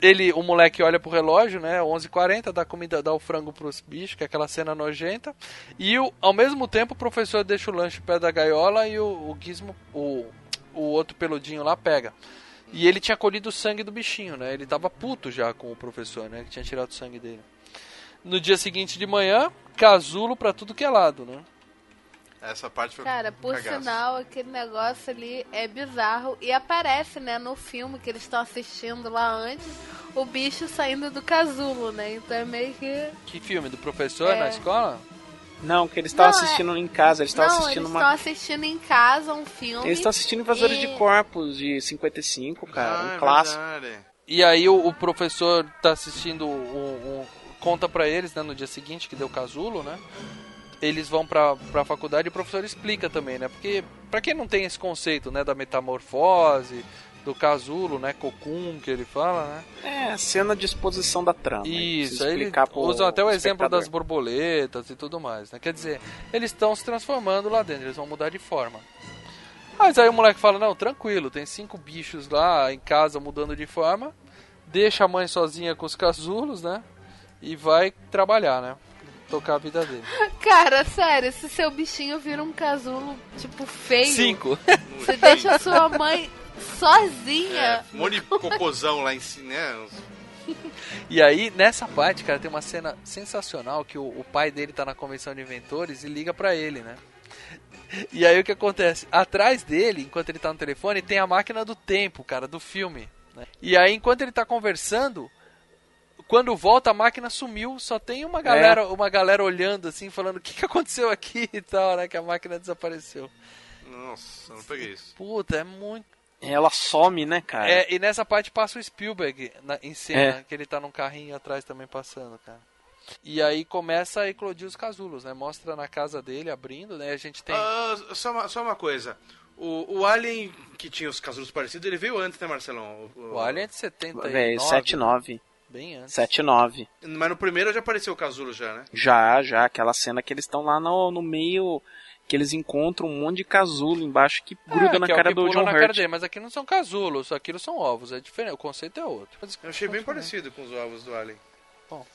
ele, o moleque olha pro relógio, né? 11h40, dá comida, dá o frango pros bichos, que é aquela cena nojenta. E o, ao mesmo tempo o professor deixa o lanche perto da gaiola e o, o gizmo, o, o outro peludinho lá pega. E ele tinha colhido o sangue do bichinho, né? Ele tava puto já com o professor, né? Que tinha tirado o sangue dele. No dia seguinte de manhã, casulo pra tudo que é lado, né? Essa parte foi Cara, por cagaço. sinal, aquele negócio ali é bizarro. E aparece, né, no filme que eles estão assistindo lá antes, o bicho saindo do casulo, né? Então é meio que. Que filme? Do professor É. na escola? Não, que eles estavam é- assistindo em casa, eles estavam assistindo eles uma. estão assistindo em casa um filme. Eles estão assistindo Invasores e- de Corpos de 55, cara. Ah, um é clássico. verdade. E aí o, o professor tá assistindo o, o- conta pra eles, né, no dia seguinte que deu casulo, né? Eles vão pra, pra faculdade e o professor explica também, né? Porque pra quem não tem esse conceito, né, da metamorfose, do casulo, né, cocum que ele fala, né? É, cena de exposição da trama. Isso, aí ele usa até o exemplo espectador. das borboletas e tudo mais, né? Quer dizer, eles estão se transformando lá dentro, eles vão mudar de forma. Mas aí o moleque fala, não, tranquilo, tem cinco bichos lá em casa mudando de forma, deixa a mãe sozinha com os casulos, né? E vai trabalhar, né? Tocar a vida dele. Cara, sério, se seu bichinho vira um casulo, tipo, feio. Cinco. Você deixa a sua mãe sozinha. É, um monte de cocôzão lá em cima, né? E aí, nessa parte, cara, tem uma cena sensacional que o, o pai dele tá na convenção de inventores e liga pra ele, né? E aí o que acontece? Atrás dele, enquanto ele tá no telefone, tem a máquina do tempo, cara, do filme. né? E aí, enquanto ele tá conversando, quando volta a máquina sumiu, só tem uma galera, uma galera olhando assim, falando o que, que aconteceu aqui e tal, né? Que a máquina desapareceu. Nossa, eu não peguei isso. Puta, é muito. Ela some, né, cara? É, e nessa parte passa o Spielberg na- em cena, É. que ele tá num carrinho atrás também passando, cara. E aí começa a eclodir os casulos, né? Mostra na casa dele abrindo, né? A gente tem. Ah, só, uma, só uma coisa. O, o Alien que tinha os casulos parecidos, ele veio antes, né, Marcelão? O Alien é de 79. Véi, 7-9. Bem antes. 7-9. Mas no primeiro já apareceu o casulo já, né? Já, já, aquela cena que eles estão lá no, no meio, que eles encontram um monte de casulo embaixo que gruda É, na que é o cara que do John na cara Hurt. dele, mas aqui não são casulos, aquilo são ovos, é diferente, o conceito é outro. Mas, Eu achei bem parecido com os ovos do Alien. Bom,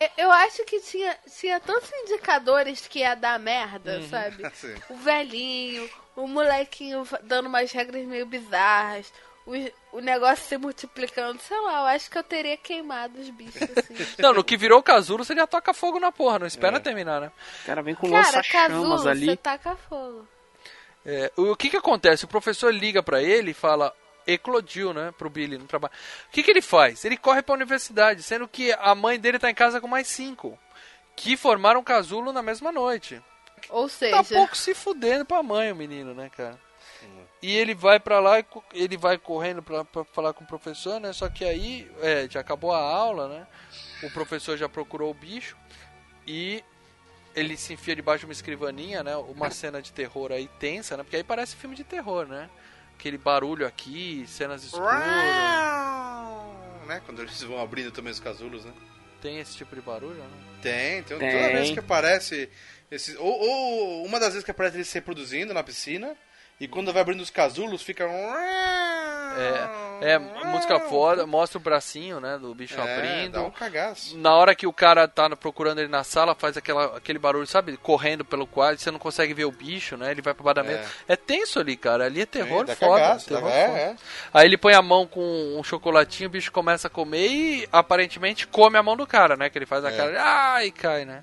Eu- Eu acho que tinha, tinha tantos indicadores que ia dar merda, Uhum. sabe? Sim. O velhinho, o molequinho dando umas regras meio bizarras, o, o negócio se multiplicando, sei lá, eu acho que eu teria queimado os bichos assim. Não, no que virou casulo, você já toca fogo na porra, não espera É. terminar, né? O cara vem com Cara, lança-chamas casulo, ali. você taca fogo. É, o que que acontece? O professor liga pra ele e fala, eclodiu, né, pro Billy no trabalho. O que que ele faz? Ele corre pra universidade, sendo que a mãe dele tá em casa com mais cinco, que formaram casulo na mesma noite. Ou Tá seja, pouco se fudendo pra mãe o menino, né, cara? E ele vai pra lá e ele vai correndo pra, pra falar com o professor, né? Só que aí é, já acabou a aula, né? O professor já procurou o bicho e ele se enfia debaixo de uma escrivaninha, né? Uma cena de terror aí tensa, né? Porque aí parece filme de terror, né? Aquele barulho aqui, cenas escuras. Né? Quando eles vão abrindo também os casulos, né? Tem esse tipo de barulho, né? Tem, tem. Tem. Toda vez que aparece. Esses, ou, ou uma das vezes que aparece eles se reproduzindo na piscina. E quando vai abrindo os casulos, fica. É, é, música foda, mostra o bracinho, né, do bicho É, abrindo. dá um cagaço. Na hora que o cara tá procurando ele na sala, faz aquela, aquele barulho, sabe? Correndo pelo quadro, você não consegue ver o bicho, né? Ele vai pra baixo da mesa. É tenso ali, cara. Ali é terror dá foda. cagaço, terror é, foda. é. Aí ele põe a mão com um chocolatinho, o bicho começa a comer e aparentemente come a mão do cara, né? Que ele faz a É. cara, e cai, né?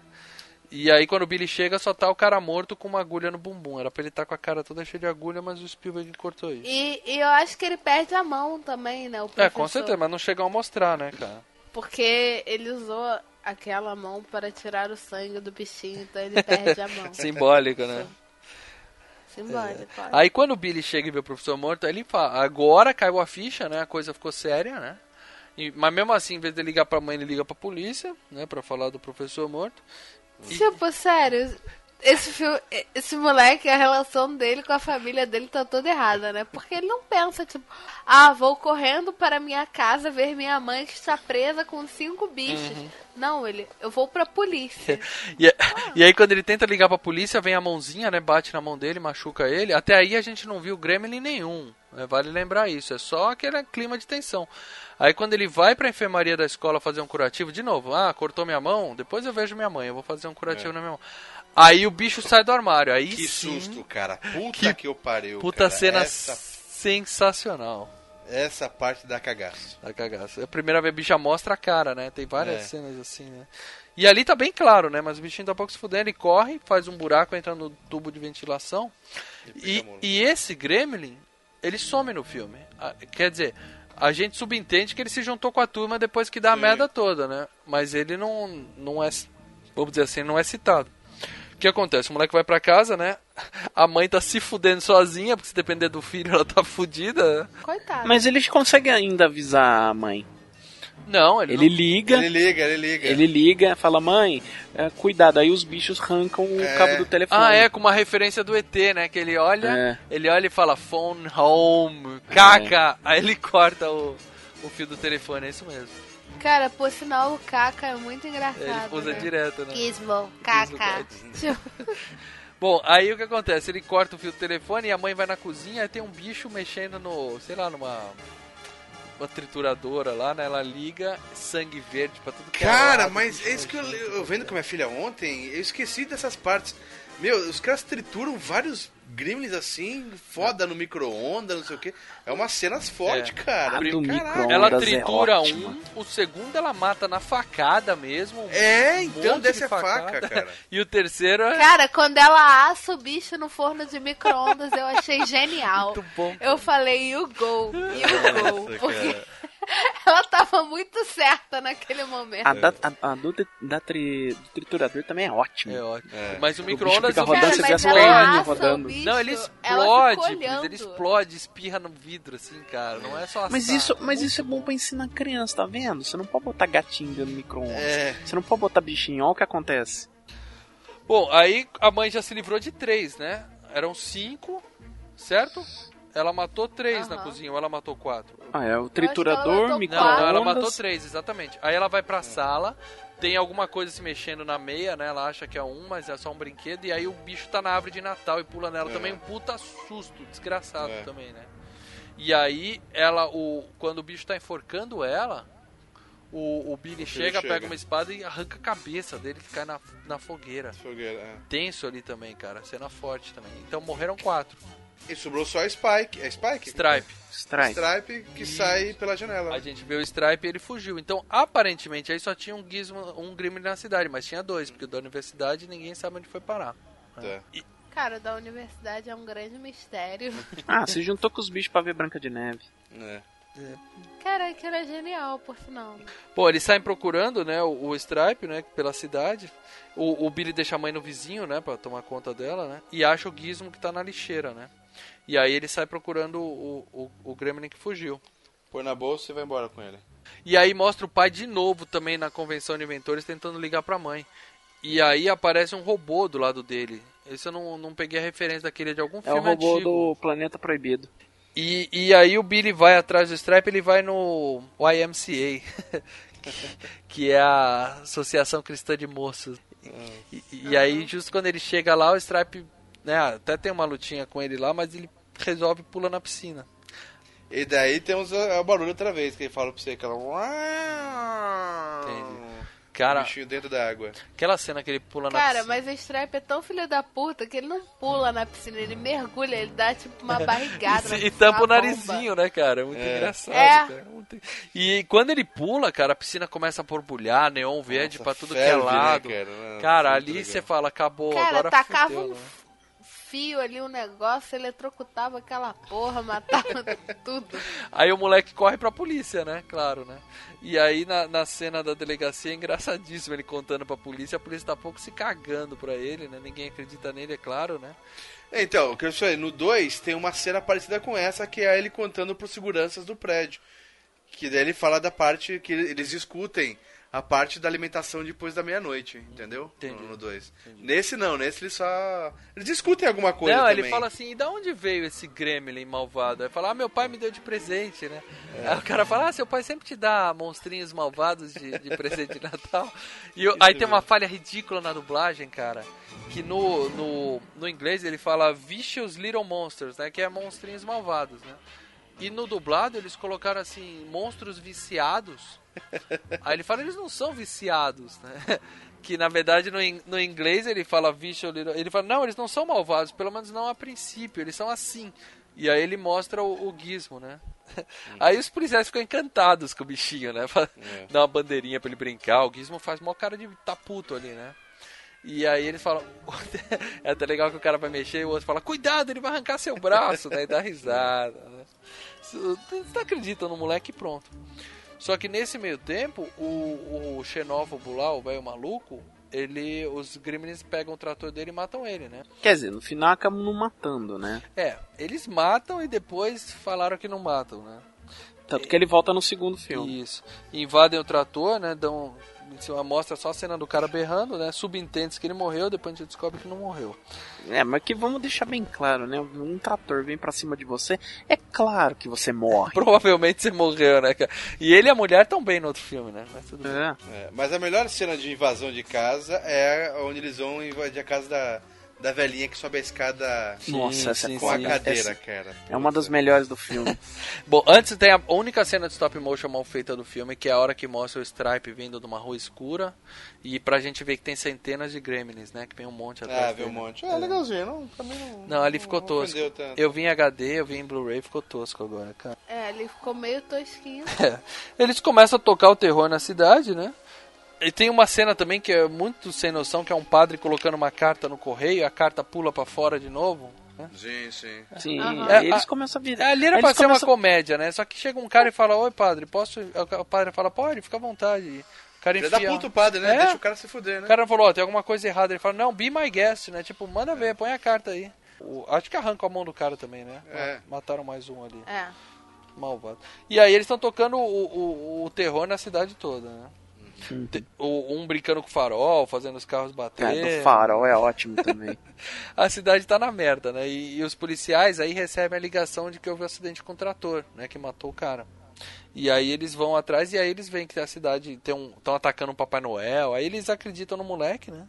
E aí quando o Billy chega, só tá o cara morto com uma agulha no bumbum. Era pra ele estar com a cara toda cheia de agulha, mas o Spielberg cortou isso. E, e eu acho que ele perde a mão também, né? O É, com certeza, mas não chegam a mostrar, né, cara? Porque ele usou aquela mão para tirar o sangue do bichinho, então ele perde a mão. Simbólico, né? Simbólico, É. Aí quando o Billy chega e vê o professor morto, aí ele fala, agora caiu a ficha, né? A coisa ficou séria, né? E- mas mesmo assim, em vez de ligar pra mãe, ele liga pra polícia, né? Pra falar do professor morto. Tipo, sério, esse filme, esse moleque, a relação dele com a família dele tá toda errada, né? Porque ele não pensa, tipo, ah, vou correndo para minha casa ver minha mãe que está presa com cinco bichos. Uhum. Não, ele, eu vou pra polícia. E, e aí quando ele tenta ligar pra polícia, vem a mãozinha, né? Bate na mão dele, machuca ele. Até aí a gente não viu Gremlin nenhum. Né, Vale lembrar isso. É só aquele clima de tensão. Aí quando ele vai pra enfermaria da escola fazer um curativo, de novo, ah, cortou minha mão, depois eu vejo minha mãe, eu vou fazer um curativo É. na minha mão. Aí o bicho sai do armário. Aí Que sim, susto, cara. Puta Que que, eu pariu. puta cara. cena Essa, sensacional. essa parte da cagaço. Da cagaça. É a primeira vez a bicha mostra a cara, né? Tem várias É. cenas assim, né? E ali tá bem claro, né? Mas o bichinho tá pouco se fudendo, ele corre, faz um buraco, entra no tubo de ventilação. E, e esse Gremlin, ele some no filme. Ah, Quer dizer, a gente subentende que ele se juntou com a turma depois que dá a merda toda, né? Mas ele não, não é, vamos dizer assim, não é citado. O que acontece? O moleque vai pra casa, né? A mãe tá se fudendo sozinha, porque se depender do filho, ela tá fudida. né? Coitado. Mas ele consegue ainda avisar a mãe. Não, ele, Ele não- liga. Ele liga, ele liga. Ele liga, fala, mãe, é, cuidado, aí os bichos arrancam o É. cabo do telefone. Ah, é, com uma referência do ET, né? Que ele olha, É. ele olha e fala phone home, caca. Aí ele corta o, o fio do telefone, é isso mesmo. Cara, por sinal, o Caca é muito Ele engraçado. usa né? direto, né? Gizmo, Caca. Bom, aí o que acontece? Ele corta o fio do telefone e a mãe vai na cozinha e tem um bicho mexendo no, sei lá, numa uma trituradora lá, né? Ela liga sangue verde pra tudo que é Cara, lado, mas é isso que eu, eu vendo com minha filha ontem, eu esqueci dessas partes. Meu, os caras trituram vários gremlins assim, foda no micro-ondas, não sei o que. É umas cenas fortes, É. cara. Ela é tritura ótima. um, o segundo ela mata na facada mesmo. um É, então monte desce de a faca, cara. E o terceiro é. Cara, quando ela assa o bicho no forno de micro-ondas, eu achei genial. Muito bom. Eu falei, you go, you go. Nossa, Porque cara. ela tava muito certa naquele momento. A, da, a, a do, da tri- do triturador também é ótima. É ótimo. É. Mas o micro-ondas fica o rodando, você Cara, mas ela o rodando. bicho, Não, ele explode, olhando. ele explode, espirra no vidro, assim, cara. Não é só Mas assar. isso, mas isso é bom pra ensinar criança, tá vendo? Você não pode botar gatinho dentro do micro-ondas. É. Você não pode botar bichinho. Olha o que acontece. Bom, aí a mãe já se livrou de três, né? Eram cinco, certo? Ela matou três na cozinha, ou ela matou quatro? Ah, é o triturador, matou Não, ela matou três, exatamente. Aí ela vai pra sala, tem alguma coisa se mexendo na meia, né? Ela acha que é um, mas é só um brinquedo. E aí o bicho tá na árvore de Natal e pula nela É. também. Um puta susto, desgraçado É. também, né? E aí, ela, o, quando o bicho tá enforcando ela, o, o Billy chega, chega. pega uma espada e arranca a cabeça dele que cai na, na fogueira. Fogueira, é. Tenso ali também, cara. Cena forte também. Então morreram quatro. E sobrou só a Spike. É Spike? Stripe. Strike. Stripe que sai pela janela. A gente vê o Stripe e ele fugiu. Então, aparentemente, aí só tinha um gizmo, um Gremlin na cidade, mas tinha dois, porque o da universidade ninguém sabe onde foi parar. Tá. Cara, da universidade é um grande mistério. Ah, se juntou com os bichos pra ver Branca de Neve. É. Cara, que era genial, por sinal. Pô, eles saem procurando, né, o, o Stripe, né, pela cidade. O, o Billy deixa a mãe no vizinho, né, pra tomar conta dela, né, e acha o gizmo que tá na lixeira, né. E aí ele sai procurando o, o, o Gremlin que fugiu. Põe na bolsa e vai embora com ele. E aí mostra o pai de novo também na convenção de inventores tentando ligar pra mãe. E aí aparece um robô do lado dele. Esse eu não, não peguei a referência daquele de algum É o filme robô antigo. do Planeta Proibido. E, e aí o Billy vai atrás do Stripe, ele vai no YMCA, que é a Associação Cristã de Moços. E, e aí, justo quando ele chega lá, o Stripe, né, até tem uma lutinha com ele lá, mas ele resolve pular na piscina. E daí temos o, o barulho outra vez, que ele fala pra você aquela. Entendi. Cara, Um bichinho dentro da água. aquela cena que ele pula na Cara, piscina. mas o Stripe é tão filho da puta que ele não pula na piscina, ele mergulha, ele dá tipo uma barrigada. na E, e tampa o uma bomba. narizinho, né, cara? É muito É. engraçado, É. cara. E quando ele pula, cara, a piscina começa a borbulhar, neon verde Nossa, pra tudo que é ferve, né, lado. cara? Nossa, cara, muito ali você fala, acabou, Cara, agora tacava fudeu, um né? Fio ali, um negócio, eletrocutava aquela porra, matava tudo. Aí o moleque corre pra polícia, né? Claro, né? E aí na, na cena da delegacia é engraçadíssimo ele contando pra polícia, a polícia tá pouco se cagando pra ele, né? Ninguém acredita nele, é claro, né? Então, o que eu falei, no 2 tem uma cena parecida com essa, que é ele contando pros seguranças do prédio. Que daí ele fala da parte que eles discutem a parte da alimentação depois da meia-noite, entendeu? Entendi. No 2. Nesse não, nesse eles só. Eles discutem alguma coisa. Não, também. ele fala assim, e da onde veio esse gremlin malvado? Aí fala, ah, meu pai me deu de presente, né? É. Aí o cara fala, ah, seu pai sempre te dá monstrinhos malvados de, de presente de Natal. E eu- aí tem uma falha ridícula na dublagem, cara, que no, no, no inglês ele fala Vicious Little Monsters, né? Que é monstrinhos malvados, né? E no dublado eles colocaram assim, monstros viciados. Aí ele fala, eles não são viciados, né? Que na verdade no, in- no inglês ele fala vicious little... Ele fala, não, eles não são malvados, pelo menos não a princípio, eles são assim. E aí ele mostra o, o gizmo, né? Aí os policiais ficam encantados com o bichinho, né? Fala- Dá uma bandeirinha pra ele brincar. O gizmo faz mó cara de tá puto ali, né? E aí eles falam. é até legal que o cara vai mexer e o outro fala: Cuidado, ele vai arrancar seu braço, né? E dá risada. Né? Você não acredita no moleque e pronto. Só que nesse meio tempo, o, o xenófobo lá, o velho maluco, ele. Os gremlins pegam o trator dele e matam ele, né? Quer dizer, no final acabam não matando, né? É, eles matam e depois falaram que não matam, né? Tanto que ele volta no segundo filme. Isso. Invadem o trator, né? Dão. Mostra só a cena do cara berrando, né? Subentende que ele morreu, depois a gente descobre que não morreu. É, mas que vamos deixar bem claro, né? Um trator vem pra cima de você, é claro que você morre. Provavelmente você morreu, né, cara? E ele e a mulher estão bem no outro filme, né? Mas tudo bem. É. É, mas a melhor cena de invasão de casa é onde eles vão invadir a casa da, da velhinha que sobe a escada Nossa, essa sim, com a sim. cadeira, Essa- cara. É uma das melhores do filme. Bom, antes tem a única cena de stop motion mal feita do filme, que é a hora que mostra o Stripe vindo de uma rua escura. E pra gente ver que tem centenas de gremlins, né? Que vem um monte atrás Ah, dele. um monte. É legalzinho, não, mim não. Não, ali ficou não tosco. Eu vi em HD, eu vi em Blu-ray, ficou tosco agora, cara. É, ele ficou meio tosquinho. É. Eles começam a tocar o terror na cidade, né? E tem uma cena também que é muito sem noção, que é um padre colocando uma carta no correio, e a carta pula pra fora de novo. né? Sim, sim. Sim, É, eles a- começam a virar. Ali era pra ser uma começam- comédia, né? Só que chega um cara e fala, oi padre, posso... O padre fala, pode, fica à vontade. O cara enfia... da puta o padre, né? É. Deixa o cara se fuder, né? O cara falou, ó, tem alguma coisa errada. Ele fala, não, be my guest, né? Tipo, manda ver, põe a carta aí. O- acho que arranca a mão do cara também, né? É. Mataram mais um ali. É. Malvado. E aí eles estão tocando o, o, o terror na cidade toda, né? O- um brincando com farol, fazendo os carros bater. Cara, do farol é ótimo também. A cidade tá na merda, né? E, e os policiais aí recebem a ligação de que houve um acidente com o trator, né? Que matou o cara. E aí eles vão atrás e aí eles veem que a cidade tem um. estão atacando o Papai Noel. Aí eles acreditam no moleque, né?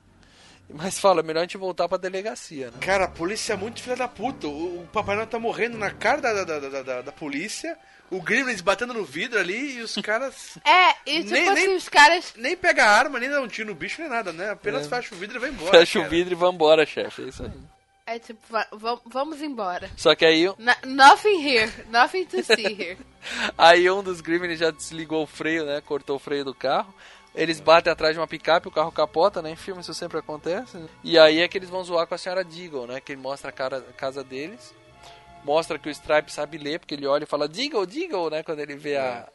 Mas fala, melhor a gente voltar pra delegacia, né? Cara, a polícia é muito filha da puta. O, o Papai Noel tá morrendo na cara da, da, da, da, da polícia. O Gremlins batendo no vidro ali e os caras É, e tipo Nem- assim, nem- os caras. nem pega a arma, nem dá um tiro no bicho, nem nada, né? Apenas É. fecha o vidro e vai embora. Fecha o cara. vidro e vambora, chefe. É isso aí. É tipo, va- va- vamos embora. Só que aí, nothing here, nothing to see here. aí um dos Gremlins já desligou o freio, né? Cortou o freio do carro. Eles batem atrás de uma picape, o carro capota, né? Em filme isso sempre acontece. E aí é que eles vão zoar com a senhora Deagle, né? Que ele mostra a, cara, a casa deles. Mostra que o Stripe sabe ler, porque ele olha e fala Deagle, Deagle, né? Quando ele vê a,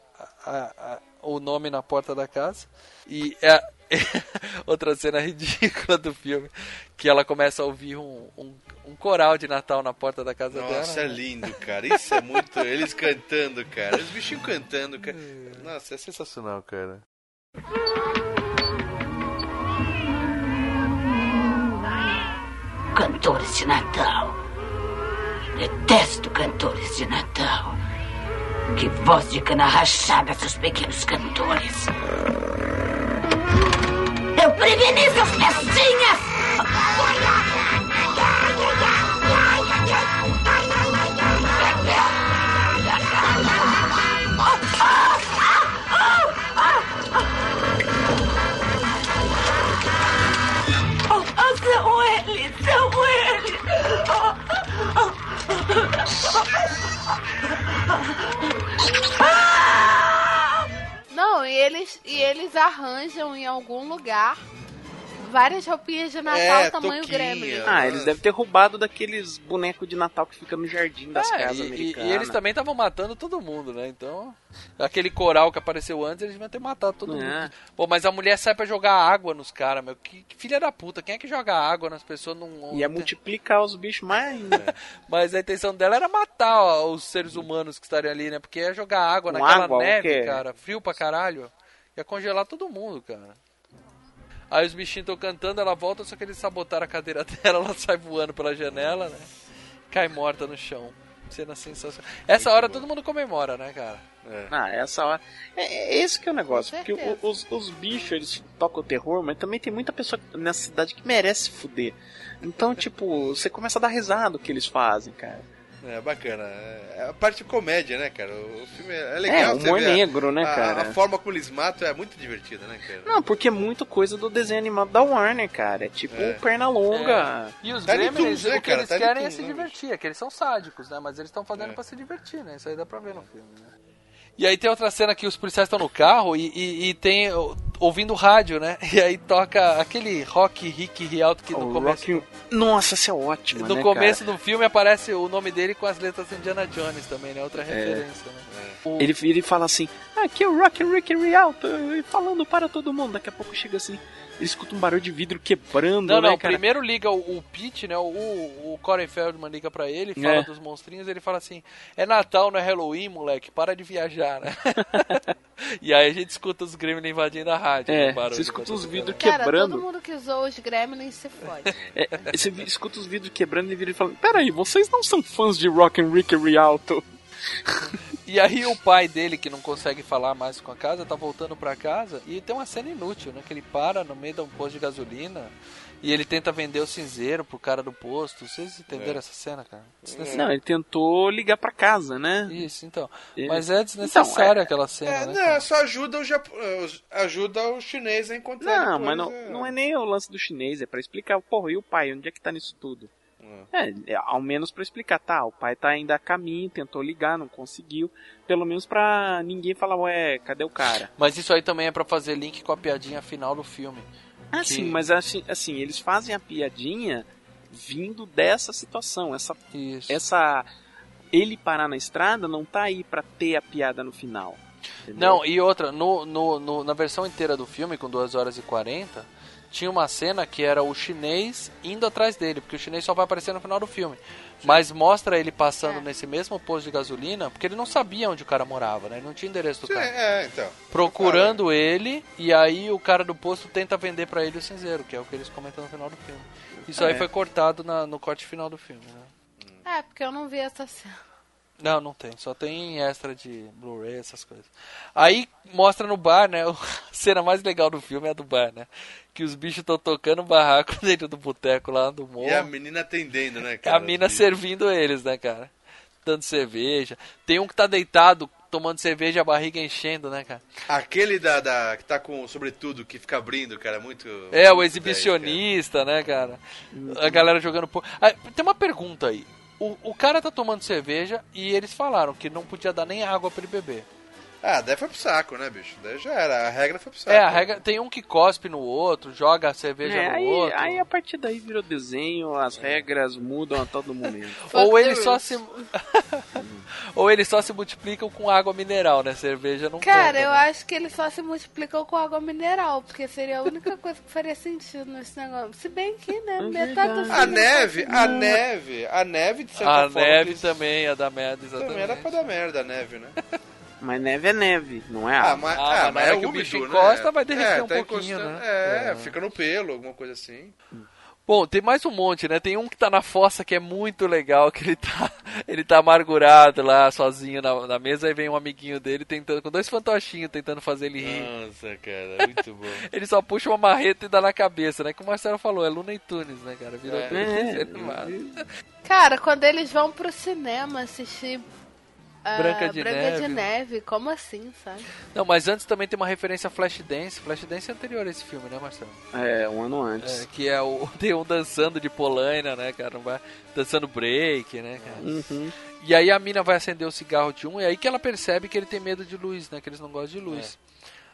a- a- o nome na porta da casa. E é outra cena ridícula do filme, que ela começa a ouvir um, um, um coral de Natal na porta da casa dela. Nossa, é né? lindo, cara. Isso é muito. Eles cantando, cara. Os bichinhos cantando, cara. Nossa, é sensacional, cara. Cantores de Natal. Detesto cantores de Natal. Que voz de cana rachada, seus pequenos cantores. Eu preveni seus festinhas! Não, e eles, e eles arranjam em algum lugar várias roupinhas de Natal É, tamanho touquinha. Gremlin. Ah, eles devem ter roubado daqueles bonecos de Natal que fica no jardim das É, casas e- e, americanas. e eles também estavam matando todo mundo, né? Então, aquele coral que apareceu antes, eles deviam ter matado todo É. mundo. Pô, mas a mulher sai pra jogar água nos caras, meu. Que, que filha da puta. Quem é que joga água nas pessoas num. Ia multiplicar os bichos mais ainda. Mas a intenção dela era matar ó, os seres humanos que estariam ali, né? Porque ia jogar água Com naquela água, neve, cara. Frio pra caralho. Ia congelar todo mundo, cara. Aí os bichinhos estão cantando, ela volta, só que eles sabotaram a cadeira dela, ela sai voando pela janela, né? Cai morta no chão. Cena sensacional. Essa hora todo mundo comemora, né, cara? Ah, essa hora. É, é esse que é o negócio. Porque o- os, os bichos, eles tocam o terror, mas também tem muita pessoa nessa cidade que merece fuder. Então, tipo, você começa a dar risada do que eles fazem, cara. É bacana. É a parte de comédia, né, cara? O filme é é É, legal. você humor ver a- negro, né, a, cara? A forma como eles matam é muito divertida, né, cara? Não, porque é muito coisa do desenho animado da Warner, cara. É tipo É. perna longa. E os Tiny Gremlins, né, o que cara? eles Tiny querem é se né, divertir, é que eles são sádicos, né? Mas eles estão fazendo É. pra se divertir, né? Isso aí dá pra ver no filme, né? E aí tem outra cena que os policiais estão no carro e, e, e tem ouvindo rádio, né? E aí toca aquele rock Rick Rialto que no O começo Rock- Nossa, essa é ótima, no né, começo do filme aparece o nome dele com as letras Indiana Jones também, né? Outra referência, né? O- Ele vira e fala assim: Aqui é o Rock Rick Rialto, e falando para todo mundo. Daqui a pouco chega assim, ele escuta um barulho de vidro quebrando, Não, né, não, cara? primeiro liga o, o Pete, né? O, o Corey Feldman liga pra ele, fala É. dos monstrinhos, ele fala assim: É Natal, não é Halloween, moleque, para de viajar, né? e aí a gente escuta os Gremlins invadindo a rádio. É, o barulho você escuta os vidros Cara, quebrando. todo mundo que usou os Gremlins se fode. É, você escuta os vidros quebrando e vira e fala: Peraí, vocês não são fãs de Rock and Rick Rialto? E aí o pai dele, que não consegue falar mais com a casa, tá voltando pra casa e tem uma cena inútil, né? Que ele para no meio de um posto de gasolina e ele tenta vender o cinzeiro pro cara do posto. Vocês entenderam É. essa cena, cara? Não, ele tentou ligar pra casa, né? Isso, então. Ele- Mas é desnecessária Então, é- aquela cena, É, né? não, cara? só ajuda o, Japo... os- ajuda o chinês a encontrar. Não, mas não, é. não é nem o lance do chinês, é pra explicar, porra, e o pai, onde é que tá nisso tudo? É, é, ao menos pra explicar, tá, o pai tá ainda a caminho, tentou ligar, não conseguiu, pelo menos pra ninguém falar, ué, cadê o cara? Mas isso aí também é pra fazer link com a piadinha final do filme. Ah, Que- sim, mas assim, assim, eles fazem a piadinha vindo dessa situação, essa, Isso. essa, ele parar na estrada não tá aí pra ter a piada no final. entendeu? Não, e outra, no, no, no- na versão inteira do filme, com 2 horas e 40, tinha uma cena que era o chinês indo atrás dele, porque o chinês só vai aparecer no final do filme. Mas mostra ele passando É. nesse mesmo posto de gasolina, porque ele não sabia onde o cara morava, né? Ele não tinha endereço do Sim, cara. é, então. Procurando ele, e aí o cara do posto tenta vender pra ele o cinzeiro, que é o que eles comentam no final do filme. Isso aí É. foi cortado na- no corte final do filme, né? É, porque eu não vi essa cena. Não, não tem. Só tem extra de Blu-ray, essas coisas. Aí mostra no bar, né? A cena mais legal do filme é a do bar, né? Que os bichos estão tocando barraco dentro do boteco lá do morro. E a menina atendendo, né, A cara? mina servindo eles, né, cara? Dando cerveja. Tem um que tá deitado tomando cerveja, a barriga enchendo, né, cara? Aquele da, da- que tá com sobretudo, que fica abrindo, cara, é muito... É, o exibicionista, né, cara? A galera jogando por. Ah, tem uma pergunta aí. O, o cara tá tomando cerveja e eles falaram que não podia dar nem água pra ele beber. 10, cara. Ah, daí foi pro saco, né, bicho? Daí já era, a regra foi pro saco. É, a regra. Tem um que cospe no outro, joga a cerveja É, no aí, outro. aí a partir daí virou desenho, as regras mudam a todo momento. Ou eles só se. Ou eles só se multiplicam com água mineral, né? Cerveja não Cara, conta, eu né? acho que eles só se multiplicam com água mineral, porque seria a única coisa que faria sentido nesse negócio. Se bem que, né, metade do A neve, a neve, a neve de certa A forma... neve eles- também ia dar merda, exatamente. Também era pra dar merda a neve, né? Mas neve é neve, não é Ah, água. mas, Ah, ah, mas na mas hora é que o úmido, bicho né? encosta, vai derreter é, um tá pouquinho, né? É, É. fica no pelo, alguma coisa assim. Bom, tem mais um monte, né? Tem um que tá na fossa que é muito legal, que ele tá, ele tá amargurado lá, sozinho na, na mesa, aí vem um amiguinho dele tentando, com dois fantochinhos tentando fazer ele rir. Nossa, cara, muito bom. Ele só puxa uma marreta e dá na cabeça, né? Que o Marcelo falou, é Looney Tunes, né, cara? Virou É. desenho animado. Cara, quando eles vão pro cinema assistir ah, Branca de Branca Neve. de Neve, como assim, sabe? Não, mas antes também tem uma referência a Flashdance. Flashdance é anterior a esse filme, né, Marcelo? É, um ano antes. É, que é o tem um dançando de polaina, né, cara? Vai dançando break, né, cara? Uhum. E aí a mina vai acender o cigarro de um, e aí que ela percebe que ele tem medo de luz, né? Que eles não gostam de luz.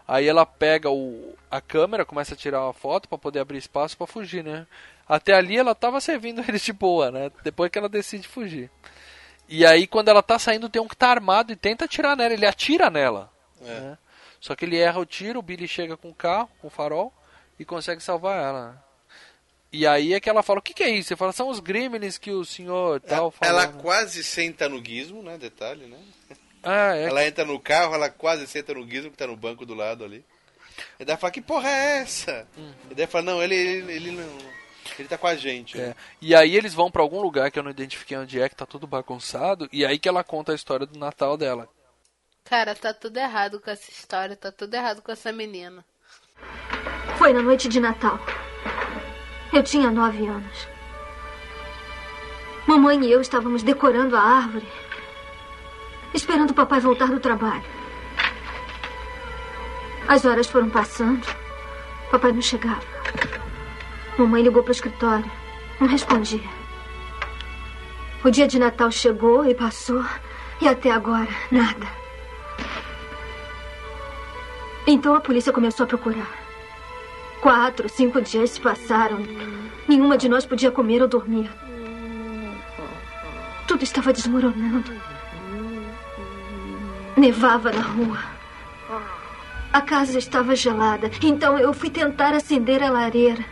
Aí ela pega o, a câmera, começa a tirar uma foto pra poder abrir espaço pra fugir, né? Até ali ela tava servindo eles de boa, né? Depois que ela decide fugir. E aí quando ela tá saindo tem um que tá armado e tenta atirar nela, ele atira nela. né? Só que ele erra o tiro, o Billy chega com o carro, com o farol e consegue salvar ela. E aí é que ela fala, o que, que é isso? Você fala, são os gremlins que o senhor tal falou. Ela quase senta no gizmo, né? Detalhe, né? Ah, é. Ela entra no carro, ela quase senta no gizmo que tá no banco do lado ali. E daí fala, que porra é essa? E daí fala, não, ele, ele, ele não. Ele tá com a gente. É. E aí eles vão pra algum lugar que eu não identifiquei onde é, que tá tudo bagunçado, e aí que ela conta a história do Natal dela. Cara, tá tudo errado com essa história, tá tudo errado com essa menina. Foi na noite de Natal. Eu tinha nove anos. Mamãe e eu estávamos decorando a árvore, esperando o papai voltar do trabalho. As horas foram passando. Papai não chegava. Mamãe ligou para o escritório. Não respondia. O dia de Natal chegou e passou. E até agora, nada. Então a polícia começou a procurar. Quatro, cinco dias se passaram. Nenhuma de nós podia comer ou dormir. Tudo estava desmoronando. Nevava na rua. A casa estava gelada, então eu fui tentar acender a lareira.